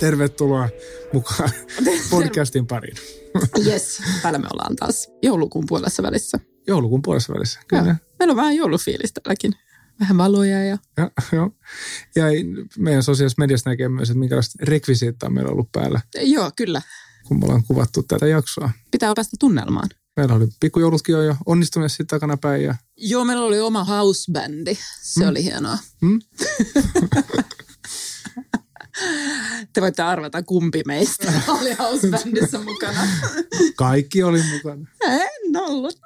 Tervetuloa mukaan podcastin pariin. Yes, täällä me ollaan taas joulukuun puolessa välissä. Joulukuun puolessa välissä, kyllä. Joo. Meillä on vähän joulufiilistä tälläkin. Vähän valoja ja... Ja, joo. ja meidän sosiaalisessa mediassa näkee myös, että minkälaista rekvisiittaa meillä on ollut päällä, Joo, kyllä. kun me ollaan kuvattu tätä jaksoa. Pitää päästä tunnelmaan. Meillä oli pikkujoulutkin jo, jo onnistuneet sitten takana päin ja Joo, meillä oli oma housebändi. Se mm. oli hienoa. Mm. Te voitte arvata, kumpi meistä oli housebändissä mukana. kaikki oli mukana. En ollut.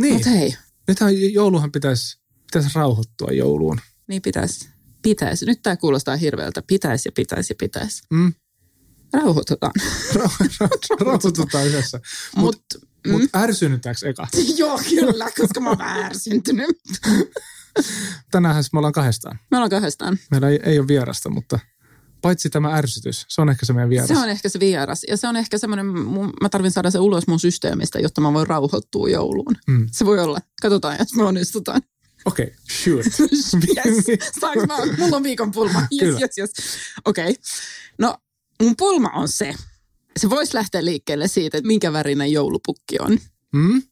Niin, Mutta hei, nythän jouluhan pitäisi, pitäisi rauhoittua jouluun. niin pitäisi. Pitäisi. Nyt tämä kuulostaa hirveältä. Pitäisi ja pitäisi ja pitäisi. Mm. Rauhoitutaan. Rau- ra- Rauhoitutaan yhdessä. Mutta Mut, mut, mut ärsynytäänkö eka? Joo, kyllä, koska mä oon vähän ärsyntynyt. Tänään me ollaan kahdestaan. Me ollaan kahdestaan. Meillä ei, ei ole vierasta, mutta paitsi tämä ärsytys, se on ehkä se meidän vieras. Se on ehkä se vieras. Ja se on ehkä semmoinen, mä tarvin saada se ulos mun systeemistä, jotta mä voin rauhoittua jouluun. Mm. Se voi olla. Katsotaan, jos me onnistutaan. Okei, okay, shoot. Yes. Saanko mä? Mulla on viikon pulma. Yes, Kyllä. yes, yes. Okei. Okay. No, mun pulma on se. Se voisi lähteä liikkeelle siitä, että minkä värinen joulupukki on. Mm?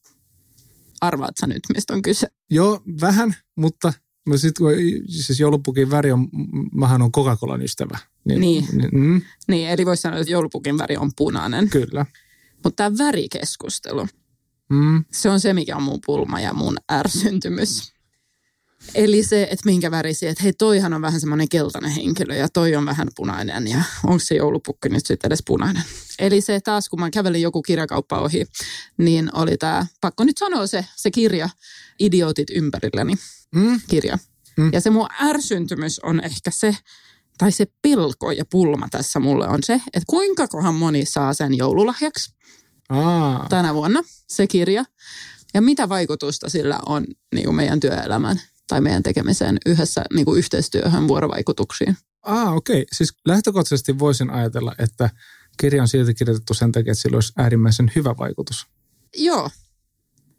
Arvaat sä nyt, mistä on kyse? Joo, vähän, mutta no sit, kun, siis joulupukin väri on, mähän on Coca-Colan ystävä. Niin. Mm, Niin, eli voisi sanoa, että joulupukin väri on punainen. kyllä. Mutta tämä värikeskustelu, Mm, se on se, mikä on mun pulma ja mun ärsyntymys. Eli se, että minkä värisiä, että hei toihan on vähän semmoinen keltainen henkilö ja toi on vähän punainen ja onko se joulupukki nyt sitten edes punainen. Eli se taas, kun mä kävelin joku kirjakauppa ohi, niin oli tämä, pakko nyt sanoa se, se kirja, Idiotit ympärilläni mm, kirja. Mm. Ja se mun ärsyntymys on ehkä se, tai se pelko ja pulma tässä mulle on se, että kuinka kohan moni saa sen joululahjaksi aa, tänä vuonna, se kirja. Ja mitä vaikutusta sillä on niin kuin meidän työelämään tai meidän tekemiseen yhdessä niin kuin yhteistyöhön, vuorovaikutuksiin. aa, okei. Siis lähtökohtaisesti voisin ajatella, että kirja on silti kirjoitettu sen takia, että sillä olisi äärimmäisen hyvä vaikutus. Joo.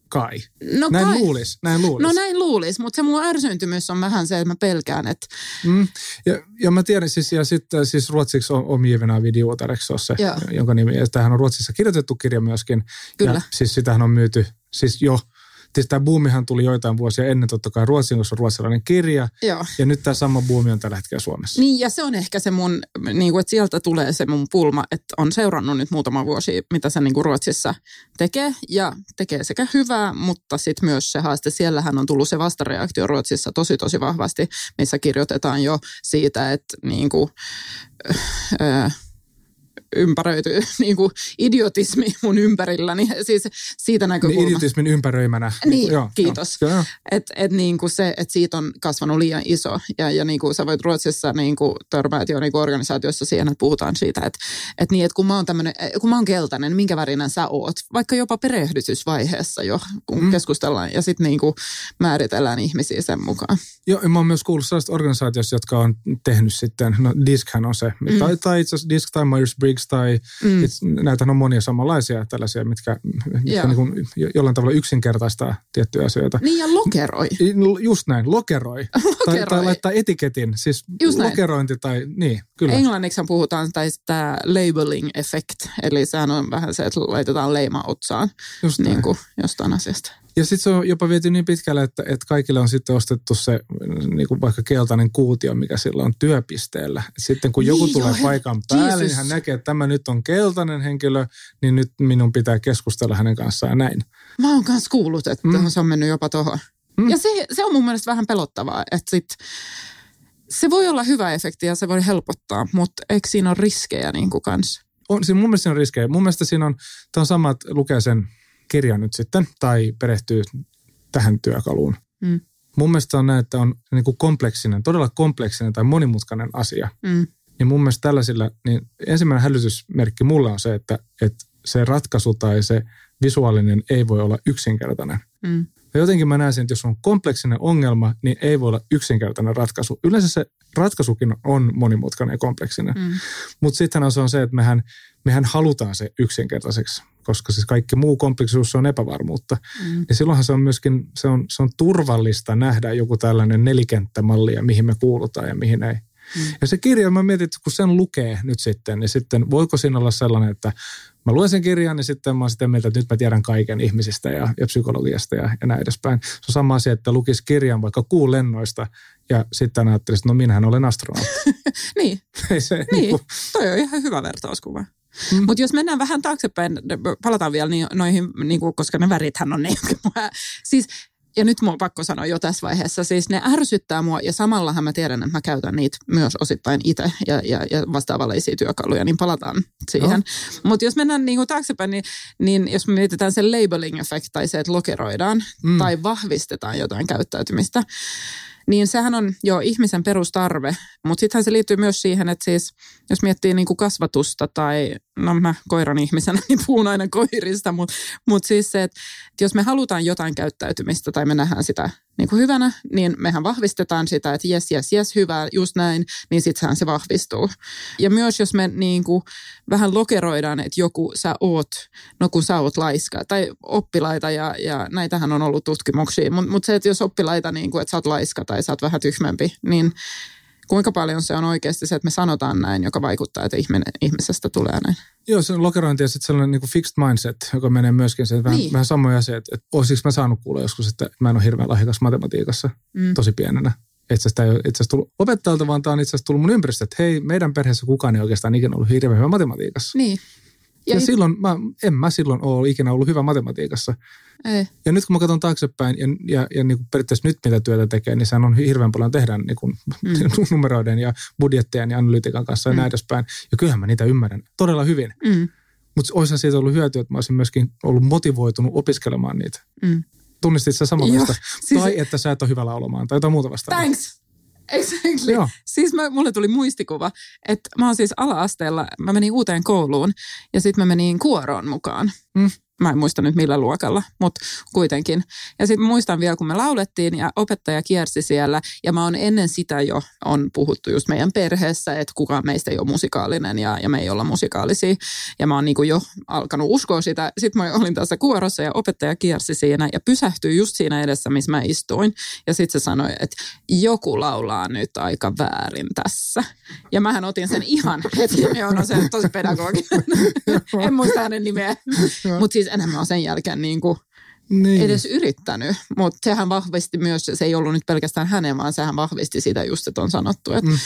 Kai. No, Näin kai- luulis, näin luulis. No näin luulisi, mutta se mun ärsyntymys on vähän se, että mä pelkään, että Mm. Ja, ja mä tiedän siis, ja sitten siis ruotsiksi on omgivena videotareksi on se, Joo. jonka nimi, ja tämähän on ruotsissa kirjoitettu kirja myöskin. Kyllä. Ja siis sitähän on myyty, siis jo, siis tämä boomihan tuli joitain vuosia ennen totta kai Ruotsin, koska ruotsalainen kirja, joo. ja nyt tämä sama buumi on tällä hetkellä Suomessa. Niin ja se on ehkä se mun, niin kuin, että sieltä tulee se mun pulma, että on seurannut nyt muutama vuosi, mitä se niin kuin Ruotsissa tekee ja tekee sekä hyvää, mutta sitten myös se haaste. Siellähän on tullut se vastareaktio Ruotsissa tosi tosi vahvasti, missä kirjoitetaan jo siitä, että niin kuin, öö, ympäröity niin kuin idiotismi mun ympärilläni, siis siitä Niin näkökulmasta. idiotismin ympäröimänä. Niin, joo, kiitos. Joo, joo. Että et niinku se, että siitä on kasvanut liian iso. Ja, ja niinku sä voit Ruotsissa niinku törmäät jo niinku organisaatiossa siihen, että puhutaan siitä, että et niin, et kun, mä oon tämmönen, eh, kun mä oon keltainen, minkä värinen sä oot? Vaikka jopa perehdytysvaiheessa jo, kun mm. keskustellaan ja sitten niinku määritellään ihmisiä sen mukaan. Joo, mä oon myös kuullut sellaista organisaatiosta, jotka on tehnyt sitten, no Diskhän on se, mm. tai, tai itse asiassa Disk tai Myers-Briggs tai mm. näitä on monia samanlaisia tällaisia, mitkä, mitkä niin kuin jo- jollain tavalla yksinkertaistaa tiettyjä asioita. Niin ja lokeroi. Just näin, lokeroi. Tai, tai Lokeroi. laittaa etiketin, siis Just näin. lokerointi tai niin, kyllä. Englanniksi puhutaan tai tämä labeling effect, eli sehän on vähän se, että laitetaan leima otsaan Just näin. niin kuin jostain asiasta. Ja sitten se on jopa viety niin pitkälle, että, että kaikille on sitten ostettu se niin kuin vaikka keltainen kuutio, mikä sillä on työpisteellä. Sitten kun joku Niin, tulee joo, he- paikan päälle, Jesus. niin hän näkee, että tämä nyt on keltainen henkilö, niin nyt minun pitää keskustella hänen kanssaan ja näin. Mä oon myös kuullut, että Mm. se on mennyt jopa tuohon. Mm. Mm. Ja se, se on mun mielestä vähän pelottavaa, että sit, se voi olla hyvä efekti ja se voi helpottaa, mutta eikö siinä ole riskejä niin kuin kanssa? On, siinä mun mielestä siinä on riskejä. Mun mielestä siinä on, tämä on sama, että lukee sen kirjan nyt sitten tai perehtyy tähän työkaluun. Mm. Mun mielestä on näin, että on niin kuin kompleksinen, todella kompleksinen tai monimutkainen asia. Mm. Niin mun mielestä tällaisilla, niin ensimmäinen hälytysmerkki mulle on se, että, että se ratkaisu tai se visuaalinen ei voi olla yksinkertainen. Mm. Ja jotenkin mä näen sen, että jos on kompleksinen ongelma, niin ei voi olla yksinkertainen ratkaisu. Yleensä se ratkaisukin on monimutkainen ja kompleksinen. Mm. Mutta sittenhän se on se, että mehän, mehän halutaan se yksinkertaiseksi, koska siis kaikki muu kompleksisuus on epävarmuutta. Mm. Ja silloinhan se on myöskin, se on, se on turvallista nähdä joku tällainen nelikenttämalli ja mihin me kuulutaan ja mihin ei. Mm. Ja se kirja, mä mietin, että kun sen lukee nyt sitten, niin sitten voiko siinä olla sellainen, että mä luen sen kirjan, niin sitten mä oon sitä mieltä, että nyt mä tiedän kaiken ihmisistä ja, ja psykologiasta ja, ja näin edespäin. Se on sama asia, että lukisi kirjan vaikka kuun lennoista ja sitten ajattelisi, että no minähän olen astronautti. niin, se, niin. niin kuin... toi on ihan hyvä vertauskuva. Mm. Mutta jos mennään vähän taaksepäin, palataan vielä noihin, niin kuin, koska ne värithän on niin. Siis ja nyt mun on pakko sanoa jo tässä vaiheessa, siis ne ärsyttää mua ja samallahan mä tiedän, että mä käytän niitä myös osittain itse ja, ja, ja vastaavallisia työkaluja, niin palataan siihen. No. Mutta jos mennään niin kuin taaksepäin, niin, niin jos me mietitään sen labeling effect tai se, että lokeroidaan mm. tai vahvistetaan jotain käyttäytymistä, niin sehän on jo ihmisen perustarve, mutta sittenhän se liittyy myös siihen, että siis jos miettii niin kuin kasvatusta tai, no mä koiran ihmisenä niin puhun aina koirista, mutta mut siis se, että jos me halutaan jotain käyttäytymistä tai me nähdään sitä niin kuin hyvänä, niin mehän vahvistetaan sitä, että jes, jes, jes, hyvä, just näin, niin sittenhän se vahvistuu. Ja myös jos me niin kuin vähän lokeroidaan, että joku sä oot, no kun sä oot laiska, tai oppilaita, ja, ja näitähän on ollut tutkimuksia, mutta mut se, että jos oppilaita, niin kuin, että sä oot laiska tai sä oot vähän tyhmempi, niin kuinka paljon se on oikeasti se, että me sanotaan näin, joka vaikuttaa, että ihminen, ihmisestä tulee näin? Joo, se on lokerointi ja sitten sellainen niin kuin fixed mindset, joka menee myöskin se, vähän, niin. vähän samoja asia, että, että olisiko mä saanut kuulla joskus, että mä en ole hirveän lahjakas matematiikassa mm. tosi pienenä. Itse asiassa tämä ei ole itse asiassa tullut opettajalta, vaan tämä on itse asiassa tullut mun ympäristöstä, että hei, meidän perheessä kukaan ei oikeastaan ikinä ollut hirveän hyvä matematiikassa. Niin. Ja, ja it... silloin, mä, en mä silloin ole ikinä ollut hyvä matematiikassa. Ei. Ja nyt kun mä katson taaksepäin ja, ja, ja niin kuin periaatteessa nyt mitä työtä tekee, niin sehän on hirveän paljon tehdä niin kuin mm. numeroiden ja budjettien ja analytiikan kanssa ja mm. näin edespäin. Ja kyllähän mä niitä ymmärrän todella hyvin. Mm. Mutta olisihan siitä ollut hyötyä, että mä olisin myöskin ollut motivoitunut opiskelemaan niitä. Mm. Tunnistit sä samanlaista? Siis... Tai että sä et ole hyvä laulamaan tai jotain muuta vastaavaa. Thanks! Exactly. Joo. Siis mä, mulle tuli muistikuva, että mä oon siis ala-asteella, mä menin uuteen kouluun ja sitten mä menin kuoroon mukaan. Mm mä en muista nyt millä luokalla, mutta kuitenkin. Ja sitten muistan vielä, kun me laulettiin ja opettaja kiersi siellä ja mä oon ennen sitä jo on puhuttu just meidän perheessä, että kukaan meistä ei ole musikaalinen ja, ja me ei olla musikaalisia. Ja mä oon niinku jo alkanut uskoa sitä. Sitten mä olin tässä kuorossa ja opettaja kiersi siinä ja pysähtyi just siinä edessä, missä mä istuin. Ja sitten se sanoi, että joku laulaa nyt aika väärin tässä. Ja mähän otin sen ihan heti, joo, no se on tosi pedagoginen. en muista hänen nimeä. Mutta siis enää mä oon sen jälkeen niin kuin niin. edes yrittänyt. Mutta sehän vahvisti myös, se ei ollut nyt pelkästään hänen, vaan sehän vahvisti sitä just, että on sanottu, että mm.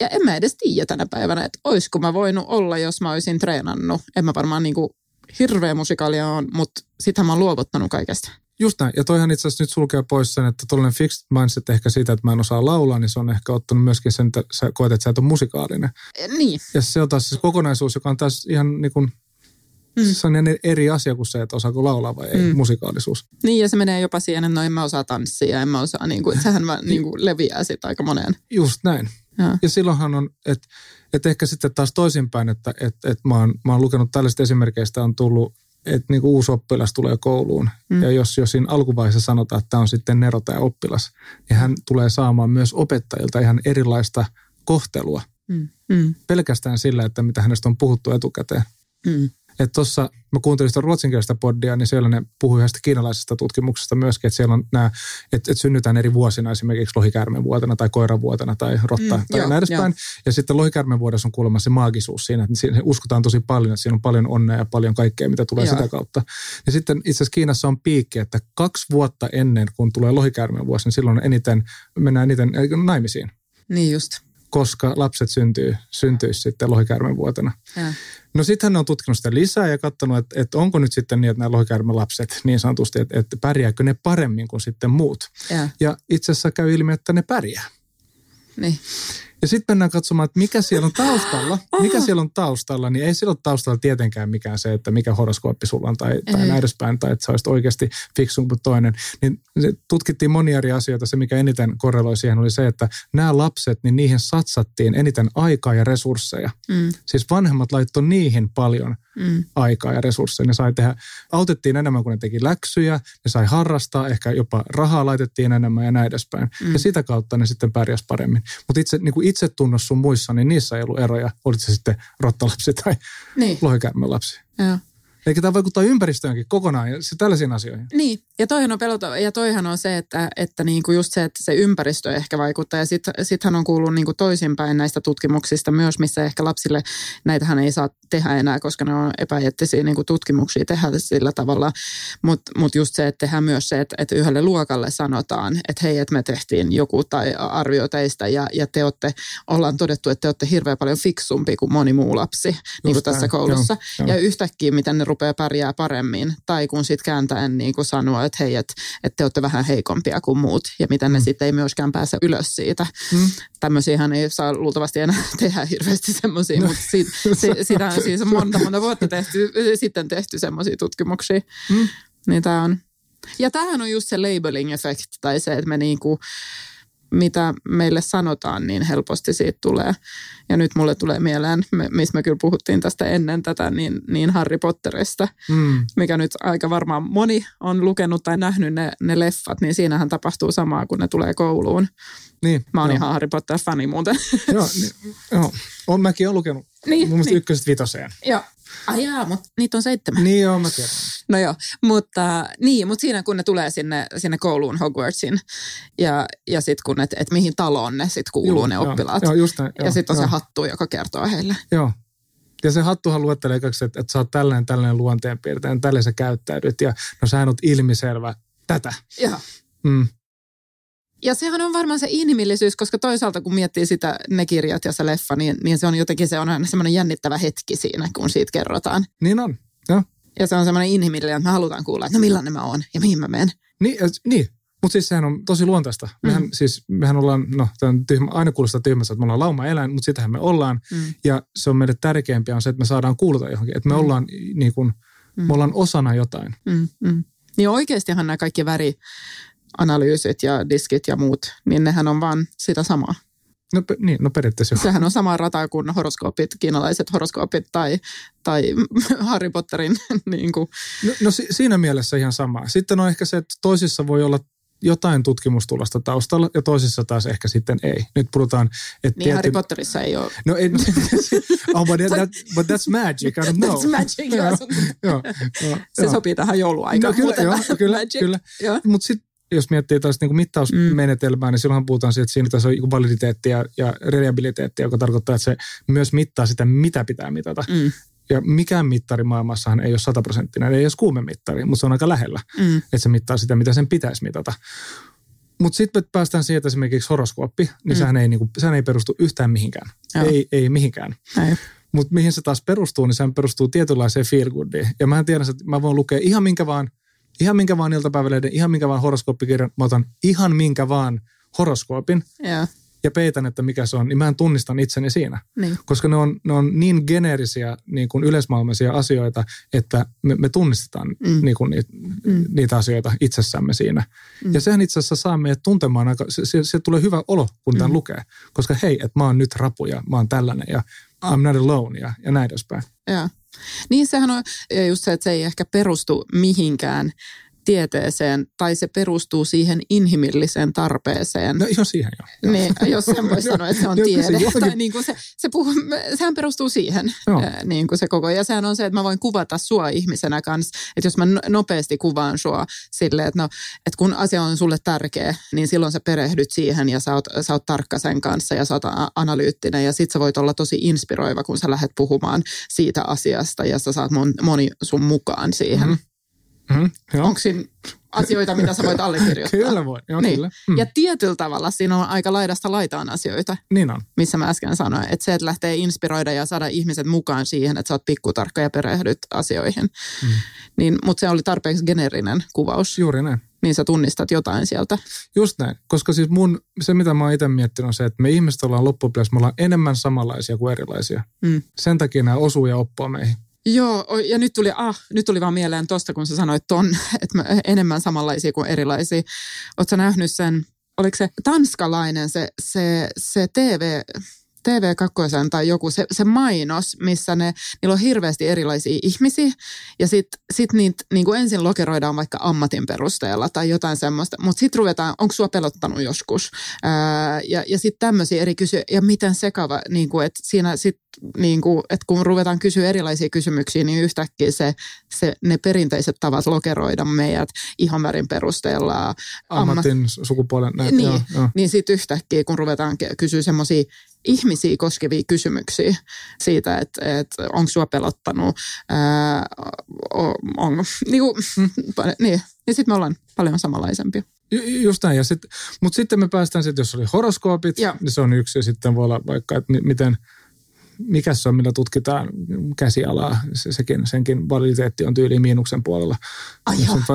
Ja en mä edes tiedä tänä päivänä, että olisiko mä voinut olla, jos mä olisin treenannut. En mä varmaan niin kuin hirveä musikaalia on, mutta sitähän mä oon luovuttanut kaikesta. Just näin. Ja toihan itse asiassa nyt sulkee pois sen, että tuollainen fixed mindset ehkä siitä, että mä en osaa laulaa, niin se on ehkä ottanut myöskin sen, että sä koet, että sä et ole musikaalinen. Niin. Ja se on taas se kokonaisuus, joka on taas ihan niin kuin Mm. Se on eri asia kuin se, että osaako laulaa vai ei, mm. musikaalisuus. Niin, ja se menee jopa siihen, että no en mä osaa tanssia, en mä osaa, niin kuin, että sehän mä, niin kuin leviää sitten aika moneen. Just näin. Ja, ja silloinhan on, että että ehkä sitten taas toisinpäin, että että että mä, oon, mä oon lukenut tällaisista esimerkkeistä on tullut, että niin kuin uusi oppilas tulee kouluun. Mm. Ja jos, jos siinä alkuvaiheessa sanotaan, että tämä on sitten Nero tai oppilas, niin hän tulee saamaan myös opettajilta ihan erilaista kohtelua. Mm. Mm. Pelkästään sillä, että mitä hänestä on puhuttu etukäteen. Mm. Että tuossa, mä kuuntelin sitä ruotsinkielistä poddia, niin siellä ne puhui yhdestä kiinalaisesta tutkimuksesta myöskin, että siellä on nämä, että, että synnytään eri vuosina esimerkiksi lohikäärmen vuotena tai koiran vuotena tai rotta mm, tai joo, näin edespäin. Ja sitten lohikäärmen vuodessa on kuulemma se maagisuus siinä, että siinä uskotaan tosi paljon, että siinä on paljon onnea ja paljon kaikkea, mitä tulee joo. sitä kautta. Ja sitten itse asiassa Kiinassa on piikki, että kaksi vuotta ennen kun tulee lohikäärmen vuosi, niin silloin eniten, mennään eniten naimisiin. Niin just koska lapset syntyy, syntyisi sitten lohikäärmen vuotena. Ja. No sitten hän on tutkinut sitä lisää ja katsonut, että, että onko nyt sitten niin, että nämä lohikäärmen lapset niin sanotusti, että, että pärjääkö ne paremmin kuin sitten muut. Ja, ja itse asiassa käy ilmi, että ne pärjää. Niin. Ja sitten mennään katsomaan, että mikä siellä on taustalla. Mikä siellä on taustalla, niin ei siellä ole taustalla tietenkään mikään se, että mikä horoskooppi sulla on tai, tai näin edespäin, tai että sä olisit oikeasti fiksumpi kuin toinen. Niin tutkittiin monia eri asioita. Se, mikä eniten korreloi siihen, oli se, että nämä lapset, niin niihin satsattiin eniten aikaa ja resursseja. Mm. Siis vanhemmat laittoi niihin paljon mm. aikaa ja resursseja. Ne sai tehdä, autettiin enemmän kuin ne teki läksyjä, ne sai harrastaa, ehkä jopa rahaa laitettiin enemmän ja näin edespäin. Mm. Ja sitä kautta ne sitten pärjäs paremmin. Mutta itse, niin kuin itsetunnos sun muissa, niin niissä ei ollut eroja, olit se sitten rottalapsi tai niin. lapsi. Joo. Eikä tämä vaikuttaa ympäristöönkin kokonaan ja se tällaisiin asioihin. Niin, ja toihan on pelota, ja toihan on se, että, että niinku just se, että se ympäristö ehkä vaikuttaa. Ja sitten sit hän on kuullut niinku toisinpäin näistä tutkimuksista myös, missä ehkä lapsille näitähän ei saa tehdä enää, koska ne on epäeettisiä niinku tutkimuksia tehdä sillä tavalla. Mutta mut just se, että tehdään myös se, että, että yhdelle luokalle sanotaan, että hei, että me tehtiin joku tai arvio teistä ja, ja te olette, ollaan todettu, että te olette hirveän paljon fiksumpi kuin moni muu lapsi niin kuin tässä koulussa. Joo, joo. Ja yhtäkkiä, miten ne rupeaa pärjää paremmin. Tai kun sitten kääntäen niin kuin sanoo, että hei, että, että te olette vähän heikompia kuin muut. Ja miten ne mm. sitten ei myöskään pääse ylös siitä. Mm. Tämmöisiähän ei saa luultavasti enää tehdä hirveästi semmoisia, no. mutta siitä, se, siitä on siis monta monta vuotta tehty, sitten tehty semmoisia tutkimuksia. Mm. Niin tämä on. Ja tämähän on just se labeling effect tai se, että me niinku, mitä meille sanotaan, niin helposti siitä tulee. Ja nyt mulle tulee mieleen, missä me kyllä puhuttiin tästä ennen tätä, niin, niin Harry Potterista, mm. mikä nyt aika varmaan moni on lukenut tai nähnyt ne, ne leffat, niin siinähän tapahtuu samaa, kun ne tulee kouluun. Niin, Mä oon joo. ihan Harry Potter-fani muuten. Joo, niin, joo. On mäkin olen lukenut niin, mun mielestä niin. ykköset vitoseen. Joo, Ai jaa, mutta niitä on seitsemän. Niin joo, mä tiedän. No joo, mutta, niin, mutta siinä kun ne tulee sinne, sinne kouluun Hogwartsin ja, ja sitten kun, että et mihin taloon ne sitten kuuluu joo, ne oppilaat. Joo, just näin, ja sitten on joo. se hattu, joka kertoo heille. Joo. Ja se hattuhan luettelee kaksi, että, että sä oot tällainen, tällainen luonteenpiirteinen, tällainen sä käyttäydyt. Ja no sähän oot ilmiselvä tätä. Joo. Mm. Ja sehän on varmaan se inhimillisyys, koska toisaalta kun miettii sitä ne kirjat ja se leffa, niin, niin se on jotenkin se on aina semmoinen jännittävä hetki siinä, kun siitä kerrotaan. Niin on, joo. Ja se on semmoinen inhimillinen, että me halutaan kuulla, että no millainen mä oon ja mihin mä menen. Niin, niin. mutta siis sehän on tosi luontaista. Mehän, mm. siis, mehän ollaan, no tämä tyhmä, aina kuulostaa tyhmässä, että me ollaan lauma-eläin, mutta sitähän me ollaan. Mm. Ja se on meille tärkeämpiä on se, että me saadaan kuulta johonkin. Että me mm. ollaan niin kuin, mm. me ollaan osana jotain. Mm. Mm. Niin oikeastihan nämä kaikki väri analyysit ja diskit ja muut, niin nehän on vaan sitä samaa. No, niin, no periaatteessa joo. Sehän on sama rata kuin horoskoopit, kiinalaiset horoskoopit tai, tai Harry Potterin. niin kuin. No, no si- siinä mielessä ihan sama. Sitten on ehkä se, että toisissa voi olla jotain tutkimustulosta taustalla ja toisissa taas ehkä sitten ei. Nyt puhutaan, että... Niin tietyn... Harry Potterissa ei ole. No ei, oh, but, that, but that's magic, I don't know. That's magic, joo. joo, joo se joo. sopii tähän jouluaikaan. No, kyllä, joo, kyllä, kyllä. Mutta sitten jos miettii taas niin kuin mittausmenetelmää, mm. niin silloin puhutaan siitä, että siinä tässä on validiteetti ja, ja reliabiliteetti, joka tarkoittaa, että se myös mittaa sitä, mitä pitää mitata. Mm. Ja mikään mittari maailmassahan ei ole sataprosenttinen, ei ole mittari, mutta se on aika lähellä, mm. että se mittaa sitä, mitä sen pitäisi mitata. Mutta sitten päästään siihen, että esimerkiksi horoskooppi, niin mm. sehän, ei, niinku, sehän ei perustu yhtään mihinkään. Ei, ei mihinkään. Mutta mihin se taas perustuu, niin sehän perustuu tietynlaiseen feel goodiin. Ja mä en tiedä, että mä voin lukea ihan minkä vaan ihan minkä vaan iltapäivälehden, ihan minkä vaan horoskooppikirjan, mä otan ihan minkä vaan horoskoopin ja, ja peitän, että mikä se on, niin mä en tunnistan itseni siinä. Niin. Koska ne on, ne on niin geneerisiä niin kuin yleismaailmaisia asioita, että me, me tunnistetaan mm. niin kuin niitä, mm. niitä asioita itsessämme siinä. Mm. Ja sehän itse asiassa saa meidät tuntemaan aika, se, se, se tulee hyvä olo, kun mm. tämän lukee. Koska hei, että mä oon nyt rapu ja mä oon tällainen ja I'm not alone ja, ja näin edespäin. Ja. Niin sehän on ja just se, että se ei ehkä perustu mihinkään tieteeseen tai se perustuu siihen inhimilliseen tarpeeseen. No jo siihen jo. Niin, jos sen voi sanoa, että se on tiede. tai niin kuin se, se puhu, sehän perustuu siihen niin kuin se koko. Ja sehän on se, että mä voin kuvata sua ihmisenä kanssa. Että jos mä nopeasti kuvaan sua silleen, että, no, että kun asia on sulle tärkeä, niin silloin sä perehdyt siihen ja sä oot, sä oot tarkka sen kanssa ja sä oot analyyttinen. Ja sit sä voit olla tosi inspiroiva, kun sä lähdet puhumaan siitä asiasta ja sä saat moni sun mukaan siihen. Mm-hmm. Mm, Onko siinä asioita, mitä sä voit allekirjoittaa? kyllä voi, joo niin. kyllä. Mm. Ja tietyllä tavalla siinä on aika laidasta laitaan asioita. Niin on. Missä mä äsken sanoin, että se, että lähtee inspiroida ja saada ihmiset mukaan siihen, että sä oot pikkutarkka ja perehdyt asioihin. Mm. Niin, mutta se oli tarpeeksi generinen kuvaus. Juuri näin. niin sä tunnistat jotain sieltä. Just näin, koska siis mun, se mitä mä oon itse miettinyt on se, että me ihmiset ollaan loppupeleissä, me ollaan enemmän samanlaisia kuin erilaisia. Mm. Sen takia nämä osuu ja oppaa meihin. Joo, ja nyt tuli, ah, nyt tuli vaan mieleen tosta, kun sä sanoit ton, että enemmän samanlaisia kuin erilaisia. Oletko nähnyt sen, oliko se tanskalainen se, se, se TV, TV2 tai joku se, se mainos, missä ne, niillä on hirveästi erilaisia ihmisiä ja sitten sit niitä niin kuin ensin lokeroidaan vaikka ammatin perusteella tai jotain semmoista, mutta sitten ruvetaan, onko sua pelottanut joskus ää, ja, ja sitten tämmöisiä eri kysyä ja miten sekava, niin kuin, että siinä sitten niin kuin, että kun ruvetaan kysyä erilaisia kysymyksiä, niin yhtäkkiä se, se, ne perinteiset tavat lokeroida meidät ihonvärin perusteella. Ammatin, ammat... sukupuolen. Näin, niin, joo, joo. niin sitten yhtäkkiä, kun ruvetaan kysyä semmoisia ihmisiä koskevia kysymyksiä siitä, että, että onko sua pelottanut, ää, on, niin, kuin, niin, niin sitten me ollaan paljon samanlaisempia. Just näin, ja sit, mutta sitten me päästään sitten, jos oli horoskoopit, ja. niin se on yksi, ja sitten voi olla vaikka, että miten – mikä se on, millä tutkitaan käsialaa. Se, sekin, senkin validiteetti on tyyli miinuksen puolella.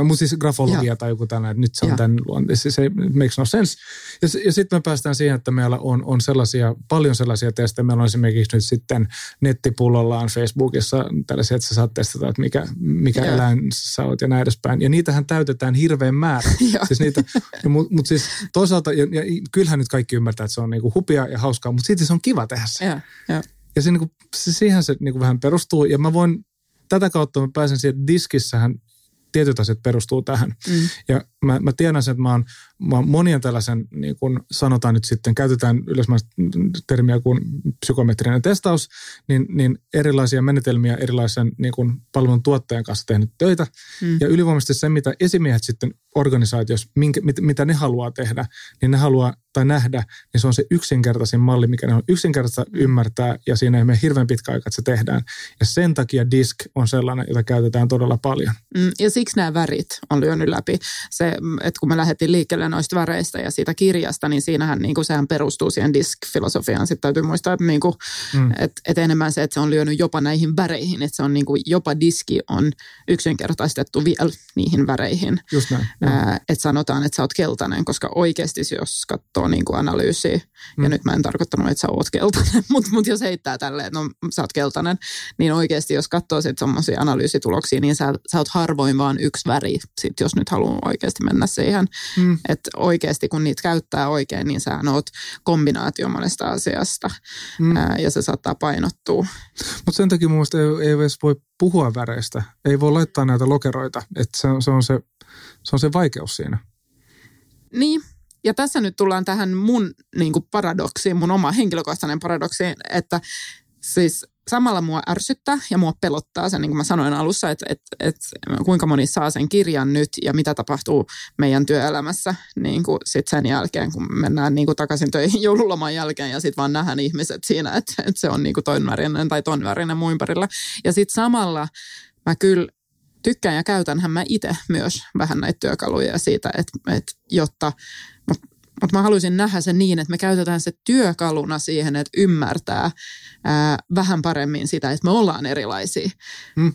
Mutta siis grafologia ja. tai joku tällainen, että nyt se on ja. tämän luonti. Se, se makes no sense. Ja, ja sitten me päästään siihen, että meillä on, on sellaisia, paljon sellaisia testejä. Meillä on esimerkiksi nyt sitten nettipullollaan Facebookissa tällaisia, että sä saat testata, että mikä, mikä ja. eläin sä oot ja näin edespäin. Ja niitähän täytetään hirveän määrä. siis niitä, Mutta mut siis toisaalta, ja, ja kyllähän nyt kaikki ymmärtää, että se on niinku hupia ja hauskaa, mutta siitä se on kiva tehdä se. Ja, ja. Ja se, niin kuin, se, siihen se niin kuin vähän perustuu. Ja mä voin, tätä kautta mä pääsen siihen diskissähän tietyt asiat perustuu tähän. Mm. Ja mä, mä tiedän sen, että mä oon, mä oon monien tällaisen, niin kun sanotaan nyt sitten, käytetään yleismäistä termiä kuin psykometrinen testaus, niin, niin erilaisia menetelmiä erilaisen niin kun palvelun tuottajan kanssa tehnyt töitä. Mm. Ja ylivoimaisesti se, mitä esimiehet sitten organisaatiossa, minkä, mit, mitä ne haluaa tehdä, niin ne haluaa tai nähdä, niin se on se yksinkertaisin malli, mikä ne on yksinkertaista ymmärtää ja siinä ei mene hirveän pitkä aika, että se tehdään. Ja sen takia disk on sellainen, jota käytetään todella paljon. Mm, ja siksi nämä värit on lyönyt läpi. Se, että kun me lähdettiin liikkeelle noista väreistä ja siitä kirjasta, niin siinähän niin kuin, sehän perustuu siihen disk-filosofiaan. Sitten täytyy muistaa, että, niin kuin, mm. että, että enemmän se, että se on lyönyt jopa näihin väreihin, että se on niin kuin, jopa diski on yksinkertaistettu vielä niihin väreihin. Just näin. Ää, että sanotaan, että sä oot keltainen, koska oikeasti jos katsoo niin kuin analyysiä, mm. ja nyt mä en tarkoittanut, että sä oot keltainen, mutta mut jos heittää tälleen, että no sä oot keltainen, niin oikeasti jos katsoo sitten semmoisia analyysituloksia, niin sä, sä oot harvoin vaan yksi väri, sit jos nyt haluaa oikeasti mennä siihen. Mm. Että oikeasti kun niitä käyttää oikein, niin sä oot kombinaatio monesta asiasta, mm. ää, ja se saattaa painottua. Mutta sen takia mun mielestä ei, ei edes voi puhua väreistä. Ei voi laittaa näitä lokeroita, että se, se on se se on se vaikeus siinä. Niin, ja tässä nyt tullaan tähän mun niin kuin paradoksiin, mun oma henkilökohtainen paradoksi, että siis samalla mua ärsyttää ja mua pelottaa se, niin kuin mä sanoin alussa, että, että, että kuinka moni saa sen kirjan nyt ja mitä tapahtuu meidän työelämässä niin kuin sit sen jälkeen, kun mennään niin kuin takaisin töihin joululoman jälkeen ja sitten vaan nähdään ihmiset siinä, että, että se on niin kuin ton värinen tai ton värinen muun ympärillä. Ja sitten samalla mä kyllä tykkään ja käytänhän mä itse myös vähän näitä työkaluja siitä, että, että jotta, mutta mut mä haluaisin nähdä sen niin, että me käytetään se työkaluna siihen, että ymmärtää ää, vähän paremmin sitä, että me ollaan erilaisia. Hmm.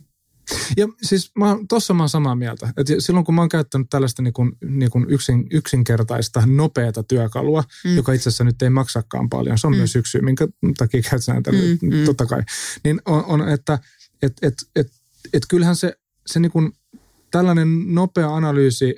Ja siis tuossa mä oon samaa mieltä. Et silloin kun mä oon käyttänyt tällaista niin kun, niin kun yksin, yksinkertaista, nopeata työkalua, mm. joka itse asiassa nyt ei maksakaan paljon, se on mm. myös yksi syy, minkä takia käytetään tällä, mm, mm. totta kai, niin on, on että et, et, et, et kyllähän se se niin kuin, tällainen nopea analyysi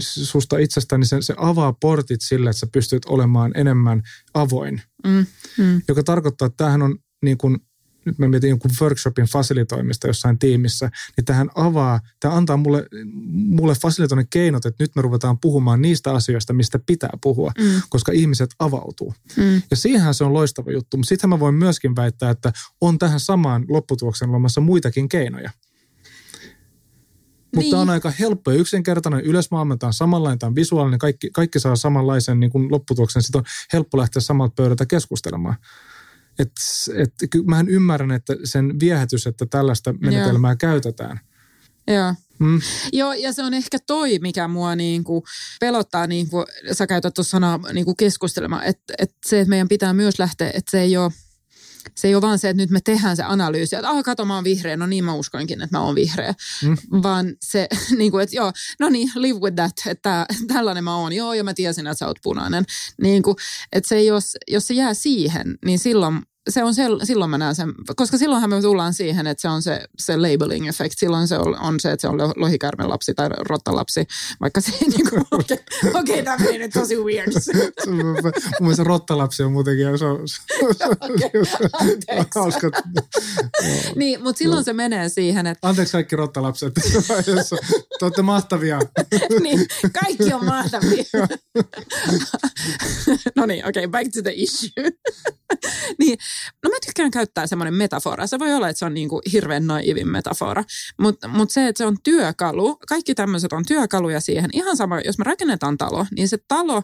susta itsestäni, niin se, se avaa portit sille, että sä pystyt olemaan enemmän avoin. Mm, mm. Joka tarkoittaa, että tämähän on niin kuin, nyt mä mietin jonkun workshopin fasilitoimista jossain tiimissä, niin tähän avaa, tämä antaa mulle, mulle fasilitoinnin keinot, että nyt me ruvetaan puhumaan niistä asioista, mistä pitää puhua, mm. koska ihmiset avautuu. Mm. Ja siihen se on loistava juttu, mutta sitten mä voin myöskin väittää, että on tähän samaan lopputulokseen olemassa muitakin keinoja. Mutta niin. on aika helppo ja yksinkertainen. Yleismaailmalta on samanlainen, tämä on visuaalinen, kaikki, kaikki saa samanlaisen niin kuin lopputuloksen. Sitten on helppo lähteä samalta pöydältä keskustelemaan. Et, et, mähän ymmärrän, että sen viehätys, että tällaista menetelmää Joo. käytetään. Joo. Mm. Joo, ja se on ehkä toi, mikä mua niin kuin pelottaa, niin kuin sä käytät tuossa sanaa niin kuin keskustelemaan, että, että se, että meidän pitää myös lähteä, että se ei ole – se ei ole vaan se, että nyt me tehdään se analyysi, että ah, kato, mä oon vihreä, no niin mä uskoinkin, että mä oon vihreä. Mm. Vaan se, niin kuin, että joo, no niin, live with that, että tällainen mä oon, joo, ja mä tiesin, että sä oot punainen. Niin kuin, että se, jos, jos se jää siihen, niin silloin se on se, silloin mä näen sen, koska silloinhan me tullaan siihen, että se on se, se labeling effect. Silloin se on, on se, että se on lohikärmen lapsi tai rottalapsi, vaikka se ei niin kuin, okei, okay, okay, tämä meni nyt tosi weird. Mun mielestä rottalapsi on muutenkin, se on, hauska. niin, mutta silloin se menee siihen, että... Anteeksi kaikki rottalapset, te olette mahtavia. niin, kaikki on mahtavia. no niin, okei, okay, back to the issue. niin, no mä tykkään käyttää semmoinen metafora. Se voi olla, että se on niin kuin hirveän naivin metafora, mutta mut se, että se on työkalu, kaikki tämmöiset on työkaluja siihen. Ihan sama, jos me rakennetaan talo, niin se talo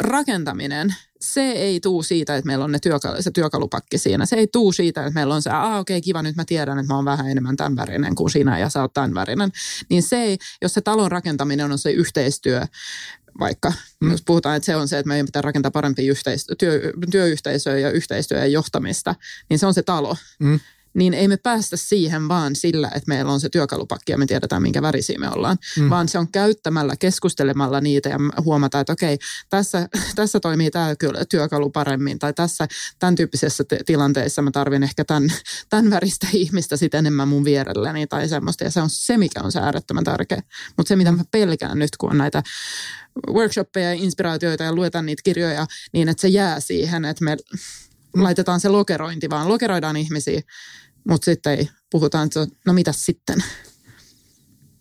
rakentaminen, se ei tuu siitä, että meillä on ne työkalu, se työkalupakki siinä. Se ei tuu siitä, että meillä on se, ah okei, okay, kiva, nyt mä tiedän, että mä oon vähän enemmän tämän värinen kuin sinä ja sä oot tämän värinen. Niin se ei, jos se talon rakentaminen on se yhteistyö, vaikka. Mm. Jos puhutaan, että se on se, että meidän pitää rakentaa parempia yhteistyö, työ, työyhteisöä ja yhteistyöä ja johtamista, niin se on se talo. Mm niin ei me päästä siihen vaan sillä, että meillä on se työkalupakki ja me tiedetään, minkä värisiä me ollaan, mm. vaan se on käyttämällä, keskustelemalla niitä ja huomata, että okei, tässä, tässä toimii tämä työkalu paremmin tai tässä tämän tyyppisessä t- tilanteessa mä tarvin ehkä tämän, tämän väristä ihmistä sitten enemmän mun vierelläni tai semmoista ja se on se, mikä on se äärettömän tärkeä. Mutta se, mitä mä pelkään nyt, kun on näitä workshoppeja ja inspiraatioita ja luetaan niitä kirjoja, niin että se jää siihen, että me laitetaan se lokerointi, vaan lokeroidaan ihmisiä mutta sitten ei puhutaan, että no mitä sitten?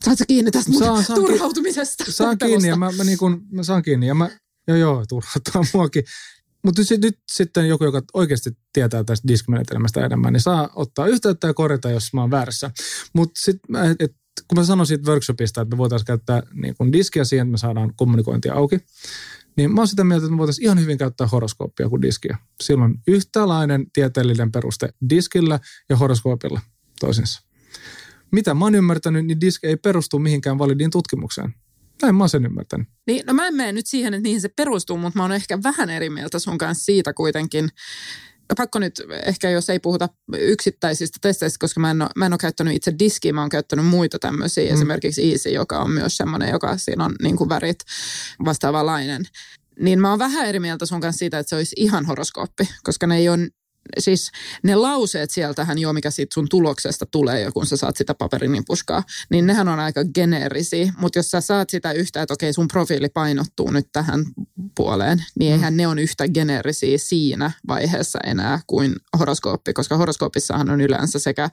Saatko kiinni tästä saan, saan turhautumisesta? Saan kiinni ja mä, mä, niin kun, mä saan kiinni ja mä, joo joo, turhauttaa muakin. Mutta nyt, nyt sitten joku, joka oikeasti tietää tästä diskmenetelmästä enemmän, niin saa ottaa yhteyttä ja korjata, jos mä oon väärässä. Mutta sitten, kun mä sanoin siitä workshopista, että me voitaisiin käyttää niin kun diskiä siihen, että me saadaan kommunikointia auki, niin mä oon sitä mieltä, että me voitaisiin ihan hyvin käyttää horoskooppia kuin diskiä. Silloin yhtälainen tieteellinen peruste diskillä ja horoskoopilla toisinsa. Mitä mä oon ymmärtänyt, niin diski ei perustu mihinkään validiin tutkimukseen. Näin mä oon sen ymmärtänyt. Niin, no mä en mene nyt siihen, että niihin se perustuu, mutta mä oon ehkä vähän eri mieltä sun kanssa siitä kuitenkin, pakko nyt ehkä, jos ei puhuta yksittäisistä testeistä, koska mä en ole, mä en ole käyttänyt itse diskiä, mä oon käyttänyt muita tämmöisiä, mm. esimerkiksi Easy, joka on myös semmoinen, joka siinä on niin kuin värit vastaavanlainen. Niin mä oon vähän eri mieltä sun kanssa siitä, että se olisi ihan horoskooppi, koska ne ei ole siis ne lauseet sieltähän jo, mikä siitä sun tuloksesta tulee jo, kun sä saat sitä paperinimpuskaa, niin nehän on aika geneerisiä. Mutta jos sä saat sitä yhtä, että okei sun profiili painottuu nyt tähän puoleen, niin mm. eihän ne on yhtä geneerisiä siinä vaiheessa enää kuin horoskooppi, koska horoskoopissahan on yleensä sekä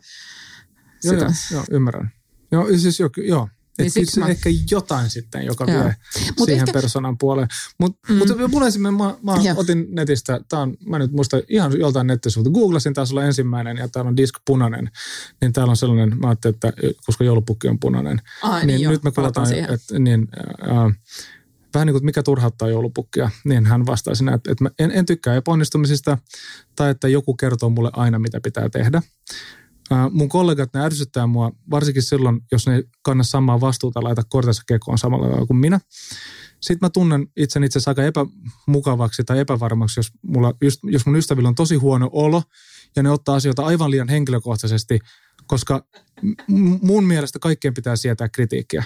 Joo, sitä. joo, joo ymmärrän. Joo, siis jo, joo, niin se mä... ehkä jotain sitten, joka Joo. vie Mut siihen ehkä... persoonan puoleen. Mutta mm. mut mulla esimerkiksi, mä, mä otin netistä, tää on, mä nyt muista ihan joltain nettisivuilta, googlasin taas olla ensimmäinen ja täällä on disk punainen. Niin täällä on sellainen, mä ajattelin, että koska joulupukki on punainen. Ai, niin, niin nyt me kuvataan, että niin, äh, vähän niin kuin, mikä turhauttaa joulupukkia, niin hän vastaisi näin, että, että mä en, en tykkää epäonnistumisista tai että joku kertoo mulle aina, mitä pitää tehdä. Äh, mun kollegat, ne ärsyttää mua, varsinkin silloin, jos ne kanna samaa vastuuta, laita kortensa kekoon samalla tavalla kuin minä. Sitten mä tunnen itse itse asiassa aika epämukavaksi tai epävarmaksi, jos, mulla, jos mun ystävillä on tosi huono olo ja ne ottaa asioita aivan liian henkilökohtaisesti, koska mun mielestä kaikkien pitää sietää kritiikkiä.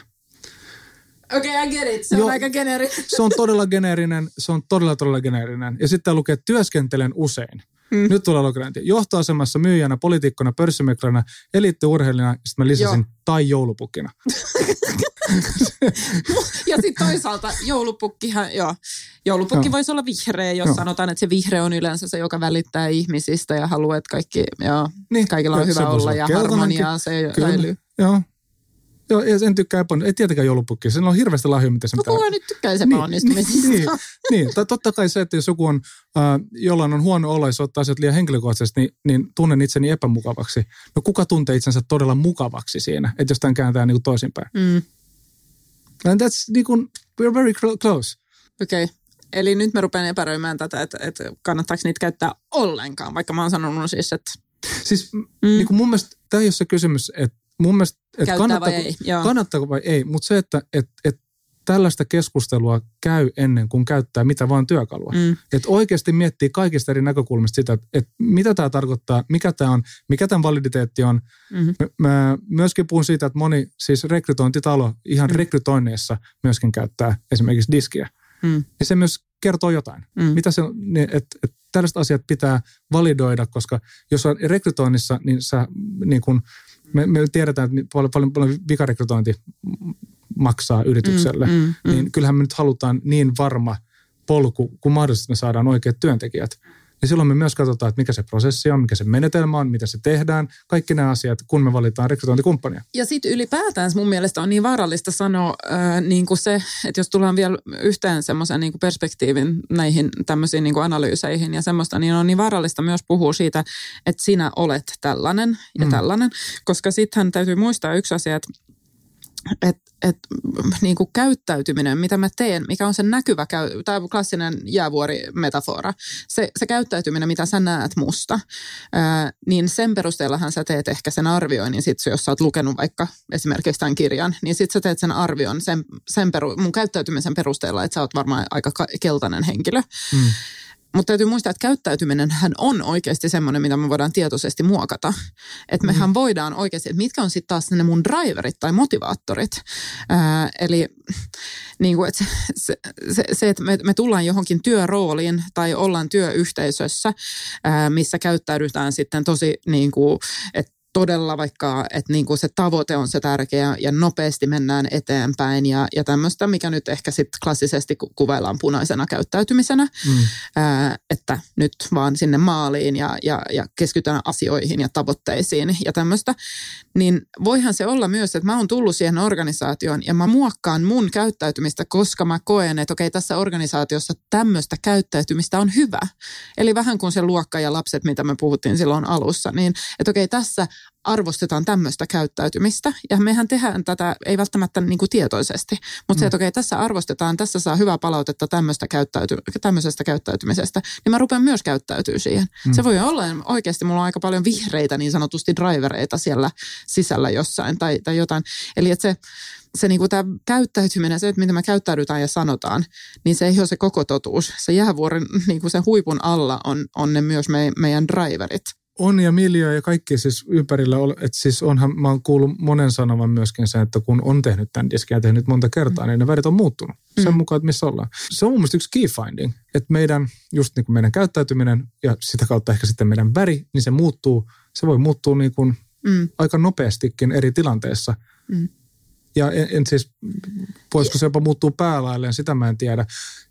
Okei, okay, I get it. Se on aika geneerinen. Se on todella geneerinen. Se on todella, todella geneerinen. Ja sitten lukee, että työskentelen usein. Mm. Nyt tulee lokerointi. Johtoasemassa myyjänä, poliitikkona, pörssimeklänä, eliittiurheilijana, sitten mä lisäsin, Joo. tai joulupukkina. ja sitten toisaalta joulupukkihan, joo, joulupukki no. voisi olla vihreä, jos no. sanotaan, että se vihreä on yleensä se, joka välittää ihmisistä ja haluaa, että kaikki, joo, niin, kaikilla on hyvä olla ja harmoniaa se säilyy. Joo, Joo, en tykkää epäonnistumista. Ei tietenkään joulupukki. Sen on hirveästi lahjoja, mitä se pitää. Kuka nyt tykkää epäonnistumisista? Niin, niin, niin. niin. totta kai se, että jos joku on, äh, jollain on huono olo ja se ottaa asiat liian henkilökohtaisesti, niin, niin tunnen itseni epämukavaksi. No kuka tuntee itsensä todella mukavaksi siinä, että jos tämän kääntää niin kuin toisinpäin? Mm. And that's niin kuin, we're very close. Okei. Okay. Eli nyt me rupean epäröimään tätä, että, että kannattaako niitä käyttää ollenkaan, vaikka mä oon sanonut siis, että... Siis mm. niin kuin mun mielestä tämä ei ole se kysymys, että mun mielestä, että kannattaako, vai ei, kannattaako vai ei, mutta se, että et, et, tällaista keskustelua käy ennen kuin käyttää mitä vaan työkalua. Mm. Että oikeasti miettii kaikista eri näkökulmista sitä, että, että mitä tämä tarkoittaa, mikä tämä on, mikä tämän validiteetti on. Mm-hmm. Mä, mä myöskin puhun siitä, että moni siis rekrytointitalo ihan mm. rekrytoinneissa myöskin käyttää esimerkiksi diskiä. Mm. Ja se myös kertoo jotain. Mm. Mitä se, niin, että, että tällaiset asiat pitää validoida, koska jos on rekrytoinnissa, niin sä niin kun, me, me tiedetään, että paljon, paljon, paljon vikarekrytointi maksaa yritykselle, mm, mm, mm. niin kyllähän me nyt halutaan niin varma polku, kun mahdollisesti me saadaan oikeat työntekijät niin silloin me myös katsotaan, että mikä se prosessi on, mikä se menetelmä on, mitä se tehdään, kaikki nämä asiat, kun me valitaan rekrytointikumppania. Ja sitten ylipäätään mun mielestä on niin vaarallista sanoa äh, niin kuin se, että jos tullaan vielä yhteen semmoisen niin perspektiivin näihin tämmöisiin niin kuin analyyseihin ja semmoista, niin on niin vaarallista myös puhua siitä, että sinä olet tällainen ja mm. tällainen, koska sittenhän täytyy muistaa yksi asia, että että et, niin kuin käyttäytyminen, mitä mä teen, mikä on se näkyvä, tämä klassinen jäävuorimetafora, se, se käyttäytyminen, mitä sä näet musta, ää, niin sen perusteellahan sä teet ehkä sen arvioinnin, sit, jos sä oot lukenut vaikka esimerkiksi tämän kirjan, niin sit sä teet sen arvion sen, sen peru, mun käyttäytymisen perusteella, että sä oot varmaan aika keltainen henkilö. Mm. Mutta täytyy muistaa, että käyttäytyminen hän on oikeasti semmoinen, mitä me voidaan tietoisesti muokata. Että mehän mm. voidaan oikeasti, että mitkä on sitten taas ne mun driverit tai motivaattorit. Ää, eli niin kuin, että se, se, se, että me, me tullaan johonkin työrooliin tai ollaan työyhteisössä, ää, missä käyttäydytään sitten tosi niin kuin, että todella vaikka, että niin kuin se tavoite on se tärkeä ja nopeasti mennään eteenpäin ja, ja tämmöistä, mikä nyt ehkä sitten klassisesti kuvaillaan punaisena käyttäytymisenä, mm. ää, että nyt vaan sinne maaliin ja, ja, ja keskitytään asioihin ja tavoitteisiin ja tämmöistä, niin voihan se olla myös, että mä oon tullut siihen organisaatioon ja mä muokkaan mun käyttäytymistä, koska mä koen, että okei, tässä organisaatiossa tämmöistä käyttäytymistä on hyvä. Eli vähän kuin se luokka ja lapset, mitä me puhuttiin silloin alussa, niin että okei, tässä arvostetaan tämmöistä käyttäytymistä. Ja mehän tehdään tätä ei välttämättä niin kuin tietoisesti, mutta mm. se, että okei, tässä arvostetaan, tässä saa hyvää palautetta tämmöistä käyttäyty- tämmöisestä käyttäytymisestä, niin mä rupean myös käyttäytyy siihen. Mm. Se voi olla oikeasti, mulla on aika paljon vihreitä niin sanotusti drivereita siellä sisällä jossain tai, tai jotain. Eli että se, se niin kuin tämä käyttäytyminen, se, että mitä me käyttäydytään ja sanotaan, niin se ei ole se koko totuus. Se jäävuoren niin kuin sen huipun alla on, on ne myös me, meidän driverit. On ja miljoja ja kaikki siis ympärillä, että siis onhan, mä oon kuullut monen sanovan myöskin sen, että kun on tehnyt tämän diskin ja tehnyt monta kertaa, mm. niin ne värit on muuttunut sen mm. mukaan, että missä ollaan. Se on mun mielestä yksi key finding, että meidän, just niin kuin meidän käyttäytyminen ja sitä kautta ehkä sitten meidän väri, niin se muuttuu, se voi muuttua niin kuin mm. aika nopeastikin eri tilanteissa. Mm. Ja en, en siis, voisiko se jopa muuttuu päälailleen, sitä mä en tiedä.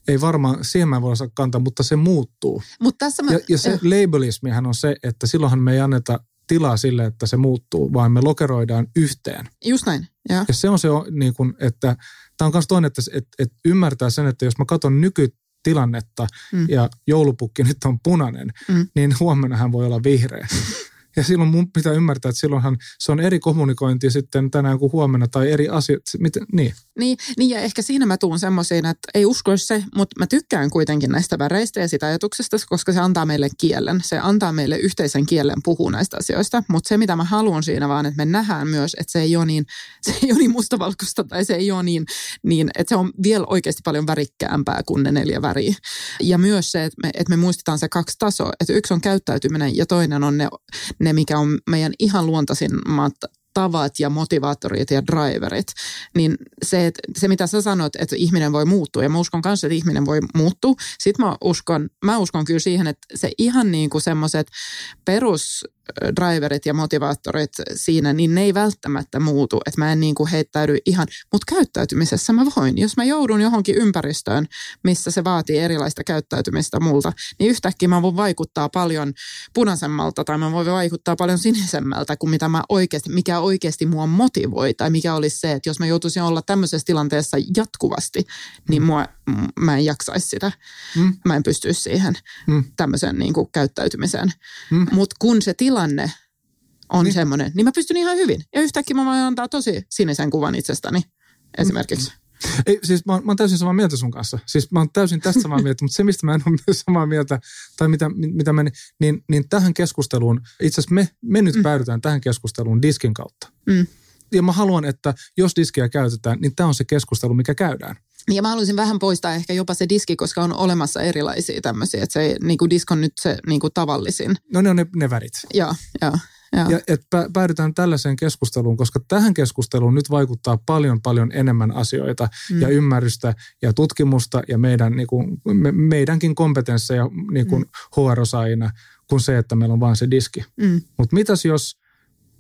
Ei varmaan, siihen mä en voi kantaa, mutta se muuttuu. Mut tässä mä, ja, ja se labelismihan on se, että silloinhan me ei anneta tilaa sille, että se muuttuu, vaan me lokeroidaan yhteen. Just näin, ja. Ja se on se, niin kuin, että tämä on myös toinen, että, että, että ymmärtää sen, että jos mä katson nykytilannetta mm. ja joulupukki nyt on punainen, mm. niin huomenna hän voi olla vihreä. Ja silloin mun pitää ymmärtää, että silloinhan se on eri kommunikointi sitten tänään kuin huomenna tai eri asiat. Miten, niin. Niin, niin ja ehkä siinä mä tuun semmoisiin, että ei usko se, mutta mä tykkään kuitenkin näistä väreistä ja sitä ajatuksesta, koska se antaa meille kielen. Se antaa meille yhteisen kielen puhua näistä asioista, mutta se mitä mä haluan siinä vaan, että me nähdään myös, että se ei ole niin, se ei ole niin mustavalkoista tai se ei ole niin, niin, että se on vielä oikeasti paljon värikkäämpää kuin ne neljä väriä. Ja myös se, että me, että me muistetaan se kaksi tasoa, että yksi on käyttäytyminen ja toinen on ne, ne mikä on meidän ihan luontaisimmat tavat ja motivaattorit ja driverit, niin se, että se mitä sä sanot, että ihminen voi muuttua, ja mä uskon kanssa, että ihminen voi muuttua, sitten mä uskon, mä uskon kyllä siihen, että se ihan niin kuin semmoiset perus driverit ja motivaattorit siinä, niin ne ei välttämättä muutu. Että mä en niin kuin heittäydy ihan, mutta käyttäytymisessä mä voin. Jos mä joudun johonkin ympäristöön, missä se vaatii erilaista käyttäytymistä multa, niin yhtäkkiä mä voin vaikuttaa paljon punaisemmalta tai mä voin vaikuttaa paljon sinisemmältä kuin mitä mä oikeasti, mikä oikeasti mua motivoi tai mikä olisi se, että jos mä joutuisin olla tämmöisessä tilanteessa jatkuvasti, niin mua, mä en jaksaisi sitä. Mm. Mä en pystyisi siihen mm. tämmöiseen niin kuin käyttäytymiseen. Mm. Mutta kun se tilanne on niin. semmoinen, niin mä pystyn ihan hyvin. Ja yhtäkkiä mä voin antaa tosi sinisen kuvan itsestäni esimerkiksi. Mm. Ei, siis mä, mä oon täysin samaa mieltä sun kanssa. Siis mä oon täysin tästä samaa mieltä, mutta se, mistä mä en ole samaa mieltä, tai mitä, mitä meni, niin, niin tähän keskusteluun, itse asiassa me, me nyt mm. päädytään tähän keskusteluun diskin kautta. Mm. ja mä haluan, että jos diskiä käytetään, niin tämä on se keskustelu, mikä käydään. Ja mä haluaisin vähän poistaa ehkä jopa se diski, koska on olemassa erilaisia tämmöisiä, että se niin kuin disk on nyt se niin kuin tavallisin. No ne on ne, ne värit. Joo, joo. Ja, ja että päädytään tällaiseen keskusteluun, koska tähän keskusteluun nyt vaikuttaa paljon paljon enemmän asioita mm. ja ymmärrystä ja tutkimusta ja meidän, niin kuin, me, meidänkin kompetensseja niin kuin mm. HR-osaajina kuin se, että meillä on vain se diski. Mm. Mutta mitäs jos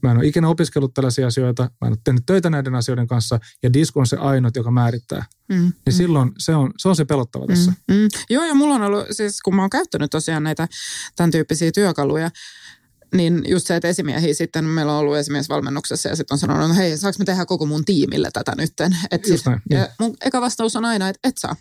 mä en ole ikinä opiskellut tällaisia asioita, mä en ole tehnyt töitä näiden asioiden kanssa ja disk on se ainut, joka määrittää. Mm, niin mm. silloin se on, se on se pelottava tässä. Mm, mm. Joo, ja mulla on ollut, siis kun mä oon käyttänyt tosiaan näitä tämän tyyppisiä työkaluja, niin just se, että esimiehiä sitten, meillä on ollut esimiesvalmennuksessa ja sitten on sanonut, että hei, saanko me tehdä koko mun tiimille tätä nytten? Et just näin, niin. mun eka vastaus on aina, että et saa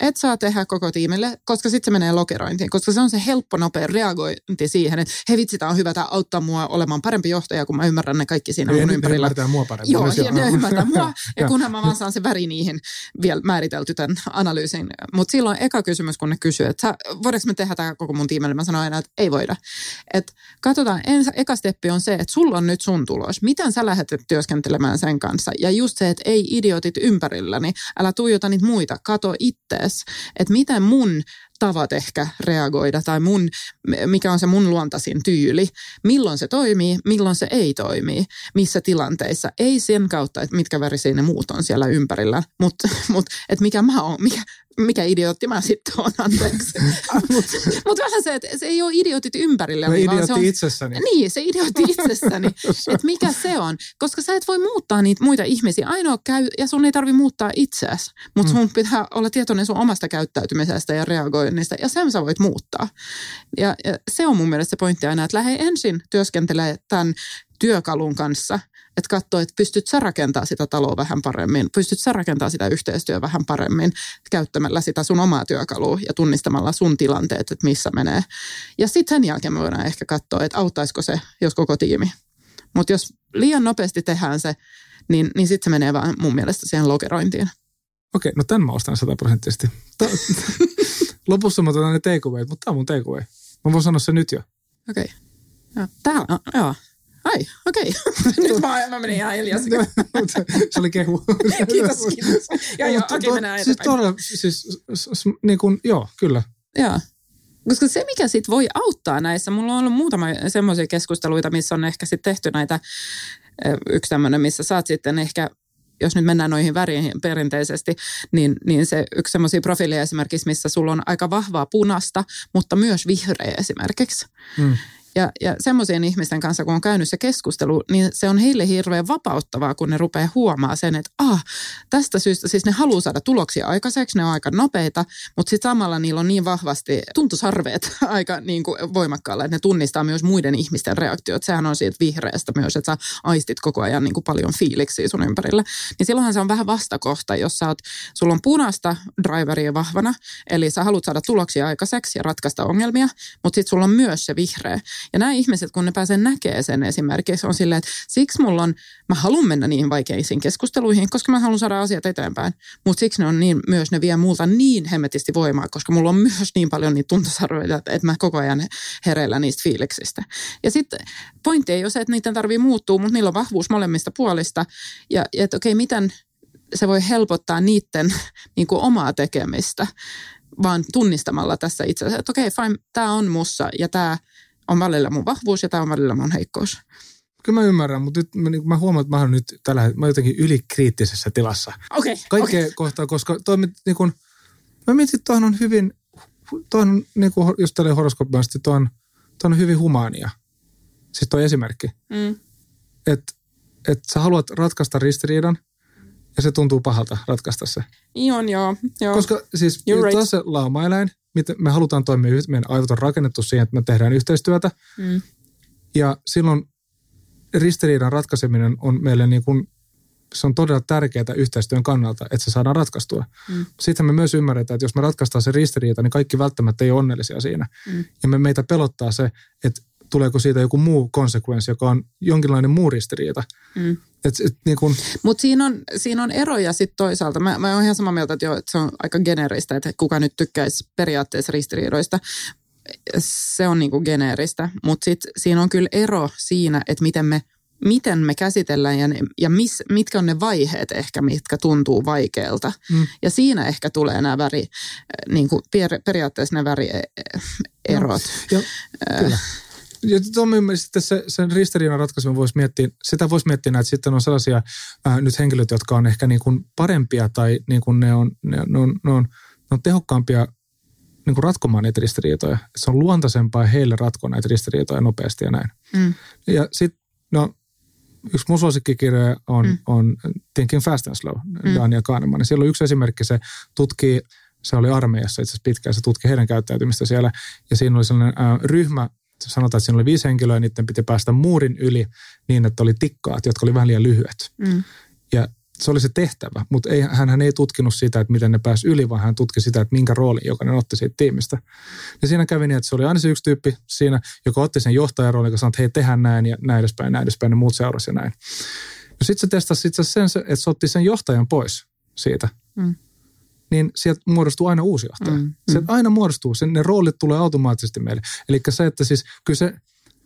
et saa tehdä koko tiimille, koska sitten se menee lokerointiin, koska se on se helppo, nopea reagointi siihen, että he vitsi, tämä on hyvä, tämä auttaa mua olemaan parempi johtaja, kun mä ymmärrän ne kaikki siinä mun ympärillä. Ja mua paremmin. Joo, ja ne ymmärtää mua, ja kunhan mä vaan saan se väri niihin vielä määritelty tämän analyysin. Mutta silloin eka kysymys, kun ne kysyy, että voidaanko me tehdä tämä koko mun tiimille, mä sanoin aina, että ei voida. Et katsotaan, ensi, eka steppi on se, että sulla on nyt sun tulos. Miten sä lähdet työskentelemään sen kanssa? Ja just se, että ei idiotit ympärilläni, älä tuijota niitä muita, kato ittees, että miten mun tavat ehkä reagoida tai mun, mikä on se mun luontaisin tyyli, milloin se toimii, milloin se ei toimi, missä tilanteissa. Ei sen kautta, että mitkä värisiä ne muut on siellä ympärillä, mutta mut, että mikä mä oon, mikä, mikä idiootti mä sitten oon, anteeksi. Mutta mut vähän se, että se ei ole idiotit ympärillä. No idiootti se on, itsessäni. Niin, se idiootti itsessäni. että mikä se on. Koska sä et voi muuttaa niitä muita ihmisiä. Ainoa käy, ja sun ei tarvi muuttaa itseäsi. Mutta sun mm. pitää olla tietoinen sun omasta käyttäytymisestä ja reagoinnista. Ja sen sä voit muuttaa. Ja, ja se on mun mielestä se pointti aina, että lähde ensin työskentelee tämän työkalun kanssa – että katsoo, että pystyt sä rakentaa sitä taloa vähän paremmin, pystyt sä rakentaa sitä yhteistyötä vähän paremmin käyttämällä sitä sun omaa työkalua ja tunnistamalla sun tilanteet, että missä menee. Ja sitten sen jälkeen me voidaan ehkä katsoa, että auttaisiko se, jos koko tiimi. Mutta jos liian nopeasti tehdään se, niin, niin sitten se menee vaan mun mielestä siihen lokerointiin. Okei, no tämän mä ostan sataprosenttisesti. Lopussa mä otan ne takeaway, mutta tämä on mun takeaway. Mä voin sanoa se nyt jo. Okei. Okay. Tää, joo. Ai, okei. Okay. Nyt mä, mä menin ihan hiljaiseksi. se oli kehu. kiitos, kiitos. Ja joo, okei, okay, mennään siis todella, siis, niin kuin, joo, kyllä. Joo. Koska se, mikä sit voi auttaa näissä, mulla on ollut muutama semmoisia keskusteluita, missä on ehkä sitten tehty näitä, yksi tämmöinen, missä saat sitten ehkä jos nyt mennään noihin väriin perinteisesti, niin, niin se yksi semmoisia profiileja esimerkiksi, missä sulla on aika vahvaa punasta, mutta myös vihreä esimerkiksi. Mm. Ja, ja semmoisien ihmisten kanssa, kun on käynyt se keskustelu, niin se on heille hirveän vapauttavaa, kun ne rupeaa huomaa sen, että ah, tästä syystä siis ne haluaa saada tuloksia aikaiseksi, ne on aika nopeita, mutta sitten samalla niillä on niin vahvasti tuntusarveet aika niin kuin voimakkaalla, että ne tunnistaa myös muiden ihmisten reaktiot. Sehän on siitä vihreästä myös, että sä aistit koko ajan niin kuin paljon fiiliksiä sun ympärillä. Niin silloinhan se on vähän vastakohta, jos sä oot, sulla on punaista driveria vahvana, eli sä haluat saada tuloksia aikaiseksi ja ratkaista ongelmia, mutta sitten sulla on myös se vihreä. Ja nämä ihmiset, kun ne pääsee näkemään sen esimerkiksi, on silleen, että siksi mulla on, mä haluan mennä niihin vaikeisiin keskusteluihin, koska mä haluan saada asiat eteenpäin. Mutta siksi ne on niin, myös ne vie multa niin hemmetisti voimaa, koska mulla on myös niin paljon niitä tuntosarvoja, että mä koko ajan hereillä niistä fiiliksistä. Ja sitten pointti ei ole se, että niiden tarvii muuttua, mutta niillä on vahvuus molemmista puolista. Ja, ja että okei, miten se voi helpottaa niiden niin kuin omaa tekemistä, vaan tunnistamalla tässä itse asiassa, että okei, fine, tämä on mussa ja tämä – on välillä mun vahvuus ja tämä on välillä mun heikkous. Kyllä mä ymmärrän, mutta nyt mä, niin, mä huomaan, että mä oon nyt tällä mä jotenkin ylikriittisessä tilassa. Okei. Okay, Kaikkea okay. kohtaa, koska toi, niin kun, mä mietin, että on hyvin, tuohon on, niin kuin, jos tälle horoskoopisesti, tuo on, on hyvin humaania. Siis toi esimerkki. Mm. Että et sä haluat ratkaista ristiriidan, ja se tuntuu pahalta ratkaista se. Niin on, joo. joo. Koska siis right. taas se lauma-eläin, me halutaan toimia, meidän aivot on rakennettu siihen, että me tehdään yhteistyötä. Mm. Ja silloin ristiriidan ratkaiseminen on meille niin kuin, se on todella tärkeää yhteistyön kannalta, että se saadaan ratkaistua. Mm. Sitten me myös ymmärretään, että jos me ratkaistaan se ristiriita, niin kaikki välttämättä ei ole onnellisia siinä. Mm. Ja me, meitä pelottaa se, että tuleeko siitä joku muu konsekvenssi, joka on jonkinlainen muu ristiriita. Mm. Niin kun... Mutta siinä on, siinä on eroja sitten toisaalta. Mä, mä oon ihan samaa mieltä, että, jo, että se on aika geneeristä, että kuka nyt tykkäisi periaatteessa ristiriidoista. Se on niinku geneeristä, mutta sitten siinä on kyllä ero siinä, että miten me miten me käsitellään ja, ja mis, mitkä on ne vaiheet ehkä, mitkä tuntuu vaikealta. Mm. Ja siinä ehkä tulee nämä väri, niin kuin per, periaatteessa nämä värierot. No, ja, kyllä. Ja sitten se, sen ristiriidan ratkaisun voisi miettiä, sitä voisi miettiä, että sitten on sellaisia äh, nyt henkilöitä, jotka on ehkä niin kuin parempia tai niin kuin ne, on, ne, ne, on, ne, on, ne on tehokkaampia niin kuin ratkomaan näitä ristiriitoja. Se on luontaisempaa heille ratkoa näitä ristiriitoja nopeasti ja näin. Mm. Ja sitten, no yksi mun suosikkikirjoja on, mm. on Thinking Fast and Slow, mm. Daniel Kahneman. Ja siellä on yksi esimerkki, se tutkii, se oli armeijassa itse asiassa pitkään, se tutki heidän käyttäytymistä siellä. Ja siinä oli sellainen äh, ryhmä, sanotaan, että siinä oli viisi henkilöä, ja niiden piti päästä muurin yli niin, että oli tikkaat, jotka oli vähän liian lyhyet. Mm. Ja se oli se tehtävä, mutta ei, hän ei tutkinut sitä, että miten ne pääsi yli, vaan hän tutki sitä, että minkä roolin jokainen otti siitä tiimistä. Ja siinä kävi niin, että se oli aina se yksi tyyppi siinä, joka otti sen johtajan joka sanoi, että hei, tehdään näin ja näin edespäin, näin edespäin, ja muut seurasi ja näin. No sitten se testasi itse sen, että se otti sen johtajan pois siitä. Mm. Niin sieltä muodostuu aina uusi johtaja. Mm. Sieltä aina muodostuu, sen, ne roolit tulee automaattisesti meille. Eli se, että siis kyllä se,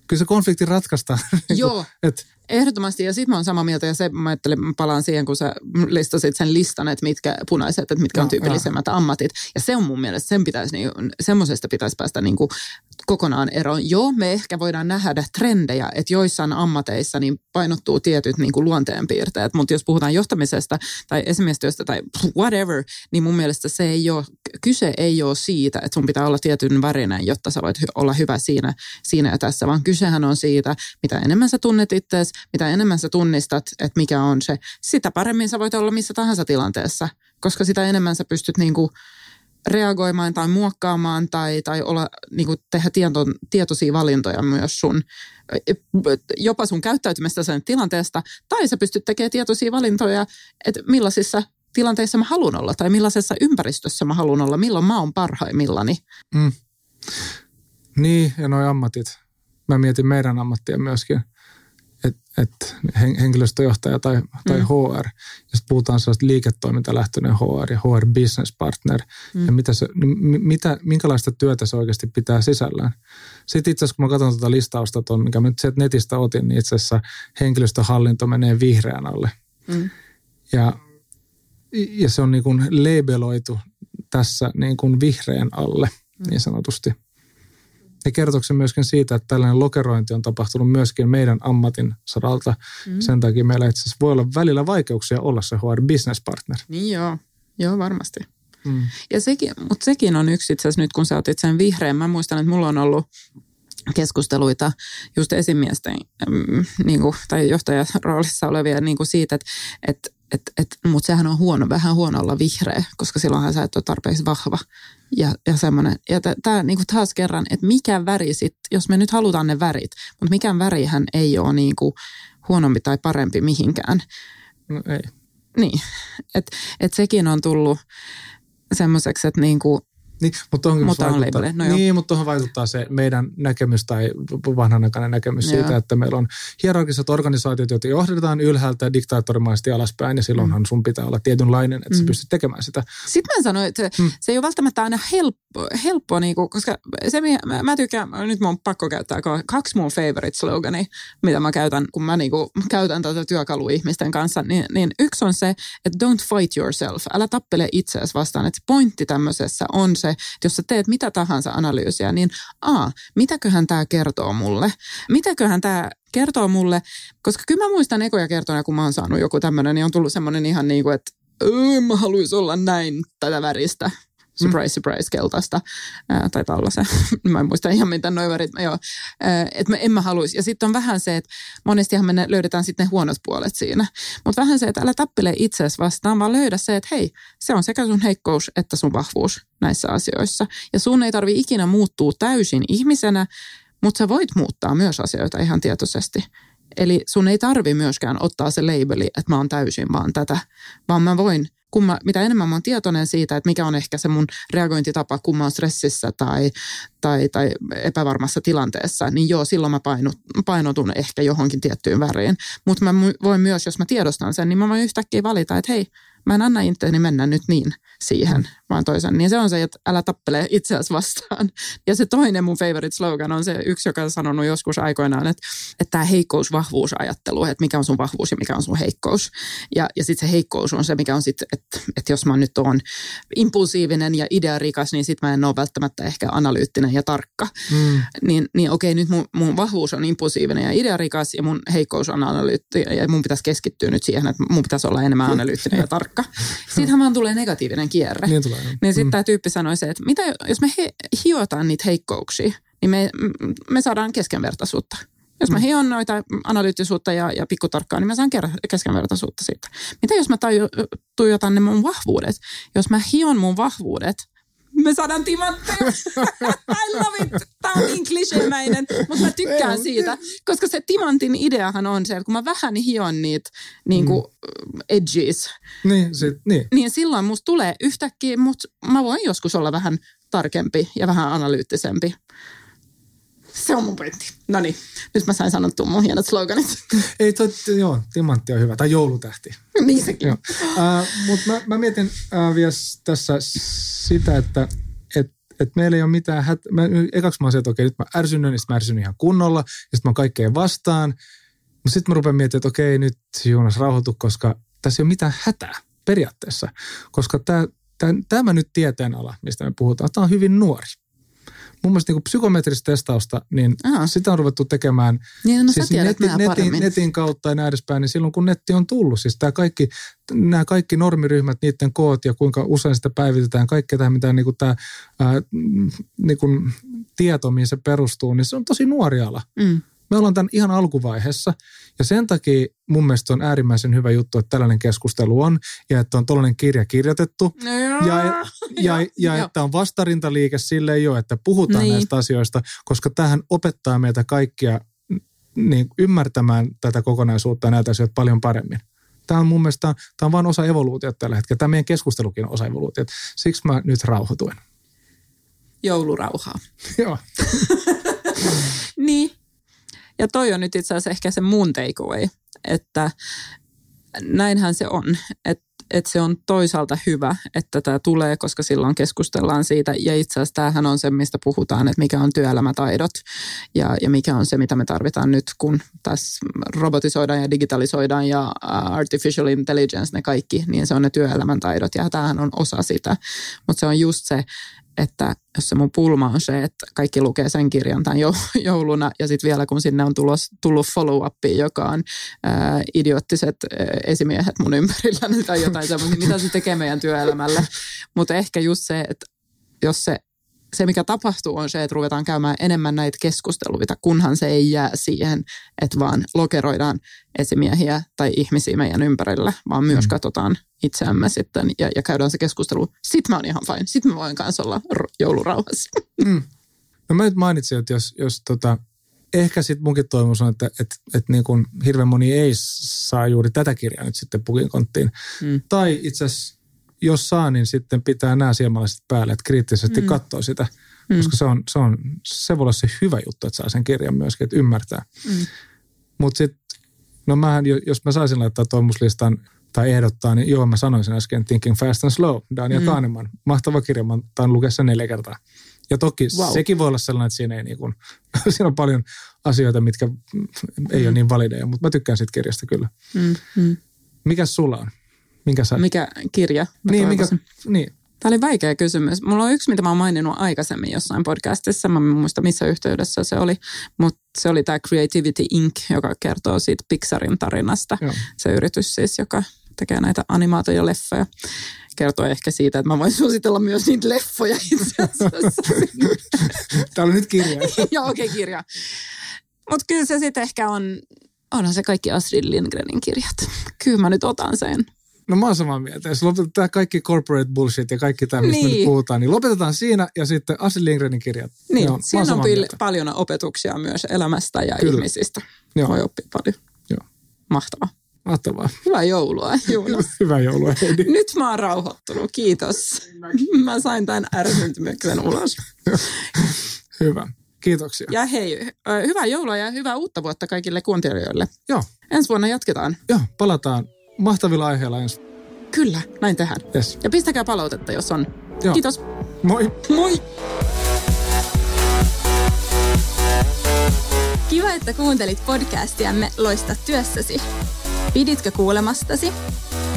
kyllä se konflikti ratkaistaan. Joo. että Ehdottomasti, ja sitten mä oon samaa mieltä, ja se mä ajattelin, mä palaan siihen, kun sä listasit sen listan, että mitkä punaiset, että mitkä no, on tyypillisemmät no. ammatit. Ja se on mun mielestä, sen pitäisi, niin, semmoisesta pitäisi päästä niin kuin kokonaan eroon. Joo, me ehkä voidaan nähdä trendejä, että joissain ammateissa niin painottuu tietyt niin kuin luonteenpiirteet, mutta jos puhutaan johtamisesta tai esimiestyöstä tai whatever, niin mun mielestä se ei ole, kyse ei ole siitä, että sun pitää olla tietyn värinen, jotta sä voit olla hyvä siinä, siinä ja tässä, vaan kysehän on siitä, mitä enemmän sä tunnet itseäsi, mitä enemmän sä tunnistat, että mikä on se, sitä paremmin sä voit olla missä tahansa tilanteessa, koska sitä enemmän sä pystyt niin kuin reagoimaan tai muokkaamaan tai, tai olla, niin kuin tehdä tieto, tietoisia valintoja myös sun, jopa sun käyttäytymistä sen tilanteesta, tai sä pystyt tekemään tietoisia valintoja, että millaisissa tilanteissa mä haluan olla tai millaisessa ympäristössä mä haluan olla, milloin mä oon parhaimmillani. Mm. Niin, ja noi ammatit. Mä mietin meidän ammattia myöskin että et henkilöstöjohtaja tai, tai mm. HR, jos puhutaan sellaista liiketoimintalähtöinen HR ja HR business partner, mm. ja mitä se, mitä, minkälaista työtä se oikeasti pitää sisällään. Sitten itse asiassa, kun mä katson tuota listausta, ton, mikä mä nyt netistä otin, niin itse asiassa henkilöstöhallinto menee vihreän alle. Mm. Ja, ja se on niin kuin labeloitu tässä niin kuin vihreän alle, mm. niin sanotusti – ja kertoksen myöskin siitä, että tällainen lokerointi on tapahtunut myöskin meidän ammatin saralta. Mm. Sen takia meillä itse asiassa voi olla välillä vaikeuksia olla se HR business partner. Niin joo, joo varmasti. Mm. Ja sekin, mutta sekin on yksi itse asiassa nyt, kun sä otit sen vihreän. Mä muistan, että mulla on ollut keskusteluita just esimiesten mm, niin kuin, tai johtajaroolissa olevia niin kuin siitä, että, että et, et, mutta sehän on huono, vähän huono olla vihreä, koska silloinhan sä et ole tarpeeksi vahva. Ja, ja semmoinen, ja tämä niinku taas kerran, että mikä väri sit, jos me nyt halutaan ne värit, mutta mikään värihän ei ole niinku huonompi tai parempi mihinkään. No ei. Niin, että et sekin on tullut semmoiseksi, että niinku, niin, mutta, mutta on vaikuttaa, no niin, mutta tuohon vaikuttaa se meidän näkemys tai vanhanaikainen näkemys joo. siitä, että meillä on hierarkiset organisaatiot, joita johdetaan ylhäältä diktaattorimaisesti alaspäin, ja silloinhan mm. sun pitää olla tietynlainen, että mm. sä pystyt tekemään sitä. Sitten mä sanoin, että mm. se ei ole välttämättä aina helppo, helppo niin kuin, koska se, mä, mä tykkään, nyt mun on pakko käyttää kaksi mun favorite slogania, mitä mä käytän, kun mä niin kuin, käytän tätä työkalua ihmisten kanssa, niin, niin yksi on se, että don't fight yourself, älä tappele itseäsi vastaan, että pointti tämmöisessä on se, se, että jos sä teet mitä tahansa analyysiä, niin a, mitäköhän tämä kertoo mulle? Mitäköhän tämä kertoo mulle? Koska kyllä mä muistan ekoja kertoja, kun mä oon saanut joku tämmöinen, niin on tullut semmoinen ihan niin kuin, että mä haluaisin olla näin tätä väristä surprise, surprise, keltaista ää, tai tällaisen. mä en muista ihan mitä noin värit, joo. Että en mä haluaisi. Ja sitten on vähän se, että monestihan me löydetään sitten ne huonot puolet siinä. Mutta vähän se, että älä tappele itseäsi vastaan, vaan löydä se, että hei, se on sekä sun heikkous että sun vahvuus näissä asioissa. Ja sun ei tarvi ikinä muuttua täysin ihmisenä, mutta sä voit muuttaa myös asioita ihan tietoisesti. Eli sun ei tarvi myöskään ottaa se labeli, että mä oon täysin vaan tätä, vaan mä voin kun mä, mitä enemmän mä oon tietoinen siitä, että mikä on ehkä se mun reagointitapa, kun mä oon stressissä tai, tai, tai epävarmassa tilanteessa, niin joo, silloin mä painut, painotun ehkä johonkin tiettyyn väriin. Mutta mä voin myös, jos mä tiedostan sen, niin mä voin yhtäkkiä valita, että hei, mä en anna itseäni mennä nyt niin siihen, vaan toisen. Niin se on se, että älä tappele itseäsi vastaan. Ja se toinen mun favorite slogan on se yksi, joka on sanonut joskus aikoinaan, että, että tämä heikkous-vahvuusajattelu, että mikä on sun vahvuus ja mikä on sun heikkous. Ja, ja sitten se heikkous on se, mikä on sitten, että, että jos mä nyt oon impulsiivinen ja idearikas, niin sitten mä en ole välttämättä ehkä analyyttinen ja tarkka. Mm. Niin, niin okei, nyt mun, mun vahvuus on impulsiivinen ja idearikas ja mun heikkous on analyyttinen ja mun pitäisi keskittyä nyt siihen, että mun pitäisi olla enemmän analyyttinen ja tarkka. Siitähän vaan tulee negatiivinen kierre. Niin tulee. Niin sitten mm. tämä tyyppi sanoi se, että mitä jos me he, hiotaan niitä heikkouksia, niin me, me saadaan keskenvertaisuutta. Jos mä mm. hion noita analyyttisuutta ja, ja pikkutarkkaa, niin mä saan keskenvertaisuutta siitä. Mitä jos mä tuijotan ne mun vahvuudet? Jos mä hion mun vahvuudet – me saadaan timantteja. I love it. Tämä on niin kliseemäinen, mutta mä tykkään siitä. Koska se timantin ideahan on se, että kun mä vähän hion niitä niin kuin mm. edges, niin, se, niin. niin silloin musta tulee yhtäkkiä, mutta mä voin joskus olla vähän tarkempi ja vähän analyyttisempi. Se on mun pointti. No niin, nyt mä sain sanottua mun hienot sloganit. Ei, tot, joo, timantti on hyvä. Tai joulutähti. niin sekin. Uh, Mutta mä, mä mietin uh, vielä tässä sitä, että et, et meillä ei ole mitään hät... Mä, ekaksi mä olisin, että okei, nyt mä ärsynnyt, niin mä ärsyn ihan kunnolla. Ja sitten mä kaikkeen vastaan. Mutta sitten mä rupean miettimään, että okei, nyt Jonas rauhoitu, koska tässä ei ole mitään hätää periaatteessa. Koska tämä nyt tieteenala, mistä me puhutaan, tämä on hyvin nuori mun mielestä niin psykometristä testausta, niin Aha. sitä on ruvettu tekemään niin, no, siis netin, netin, netin kautta ja näin edespäin, niin silloin kun netti on tullut, siis tämä kaikki, nämä kaikki normiryhmät, niiden koot ja kuinka usein sitä päivitetään, kaikkea tämä, mitä niin kuin tämä ää, niin kuin tieto, mihin se perustuu, niin se on tosi nuori ala. Mm. Me ollaan tämän ihan alkuvaiheessa ja sen takia mun mielestä on äärimmäisen hyvä juttu, että tällainen keskustelu on ja että on tällainen kirja kirjoitettu no ja, ja, ja, ja että on vastarintaliike sille jo, että puhutaan niin. näistä asioista, koska tähän opettaa meitä kaikkia niin ymmärtämään tätä kokonaisuutta ja näitä asioita paljon paremmin. Tämä on mun mielestä tämä on vain osa evoluutiota tällä hetkellä. Tämä meidän keskustelukin on osa evoluutiota. Siksi mä nyt rauhoituin. Joulurauhaa. Joo. niin, ja toi on nyt itse asiassa ehkä se mun takeaway, että näinhän se on, että että se on toisaalta hyvä, että tämä tulee, koska silloin keskustellaan siitä. Ja itse asiassa tämähän on se, mistä puhutaan, että mikä on työelämätaidot ja, ja mikä on se, mitä me tarvitaan nyt, kun tässä robotisoidaan ja digitalisoidaan ja artificial intelligence, ne kaikki, niin se on ne työelämän taidot ja tämähän on osa sitä. Mutta se on just se, että jos se mun pulma on se, että kaikki lukee sen kirjan tämän jouluna ja sitten vielä kun sinne on tullut, tullut follow up joka on ää, idioottiset ää, esimiehet mun ympärillä tai jotain semmoista, mitä se tekee meidän työelämälle. Mutta ehkä just se, että jos se se, mikä tapahtuu, on se, että ruvetaan käymään enemmän näitä keskusteluita, kunhan se ei jää siihen, että vaan lokeroidaan esimiehiä tai ihmisiä meidän ympärillä, vaan myös mm. katsotaan itseämme sitten ja, ja käydään se keskustelu. Sitten mä oon ihan fine. Sitten mä voin kanssa olla joulurauhassa. Mm. No mä nyt mainitsin, että jos, jos tota, ehkä sitten munkin toivomus on, että että että niin kun hirveän moni ei saa juuri tätä kirjaa nyt sitten pukin konttiin. Mm. Tai itse asiassa jos saa, niin sitten pitää nämä silmälaiset päälle, että kriittisesti mm. katsoo sitä. Mm. Koska se, on, se, on, se voi olla se hyvä juttu, että saa sen kirjan myöskin, että ymmärtää. Mm. Mutta sitten, no mähän, jos mä saisin laittaa toimuslistan tai ehdottaa, niin joo, mä sanoisin äsken Thinking Fast and Slow, Daniel mm. Kahneman. Mahtava kirja, mä oon lukea sen neljä kertaa. Ja toki wow. sekin voi olla sellainen, että siinä, ei niin kuin, siinä on paljon asioita, mitkä ei mm. ole niin valideja, mutta mä tykkään siitä kirjasta kyllä. Mm. Mm. Mikäs sulla on? Minkä sä... Mikä kirja? Niin, mikä, niin. Tämä oli vaikea kysymys. Mulla on yksi, mitä mä oon maininnut aikaisemmin jossain podcastissa. Mä en muista missä yhteydessä se oli, mutta se oli tämä Creativity Inc., joka kertoo siitä Pixarin tarinasta. Joo. Se yritys siis, joka tekee näitä animaatoja leffoja. Kertoo ehkä siitä, että mä voin suositella myös niitä leffoja itse asiassa. On nyt kirja. Joo, okei, okay, kirja. Mutta kyllä se sitten ehkä on, onhan se kaikki Astrid Lindgrenin kirjat. Kyllä mä nyt otan sen. No mä oon samaa mieltä. Jos lopetetaan kaikki corporate bullshit ja kaikki tämä, mistä niin. me nyt puhutaan, niin lopetetaan siinä ja sitten Astrid Lindgrenin kirjat. Niin, Joo, siinä on pil- paljon opetuksia myös elämästä ja Kyllä. ihmisistä. Joo. Voi oppia paljon. Joo. Mahtavaa. Mahtavaa. Hyvää joulua, Joona. Hyvää joulua, Heidi. Nyt mä oon rauhoittunut, kiitos. Mä sain tämän ärsyntymyksen ulos. Hyvä. Kiitoksia. Ja hei, hyvää joulua ja hyvää uutta vuotta kaikille kuuntelijoille. Joo. Ensi vuonna jatketaan. Joo, palataan mahtavilla aiheilla ensi Kyllä, näin tehdään. Yes. Ja pistäkää palautetta, jos on. Joo. Kiitos. Moi! Moi! Kiva, että kuuntelit podcastiamme Loista työssäsi. Piditkö kuulemastasi?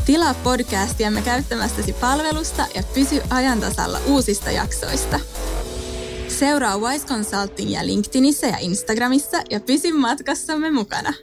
Tilaa podcastiamme käyttämästäsi palvelusta ja pysy ajantasalla uusista jaksoista. Seuraa Wise Consultingia LinkedInissä ja Instagramissa ja pysy matkassamme mukana.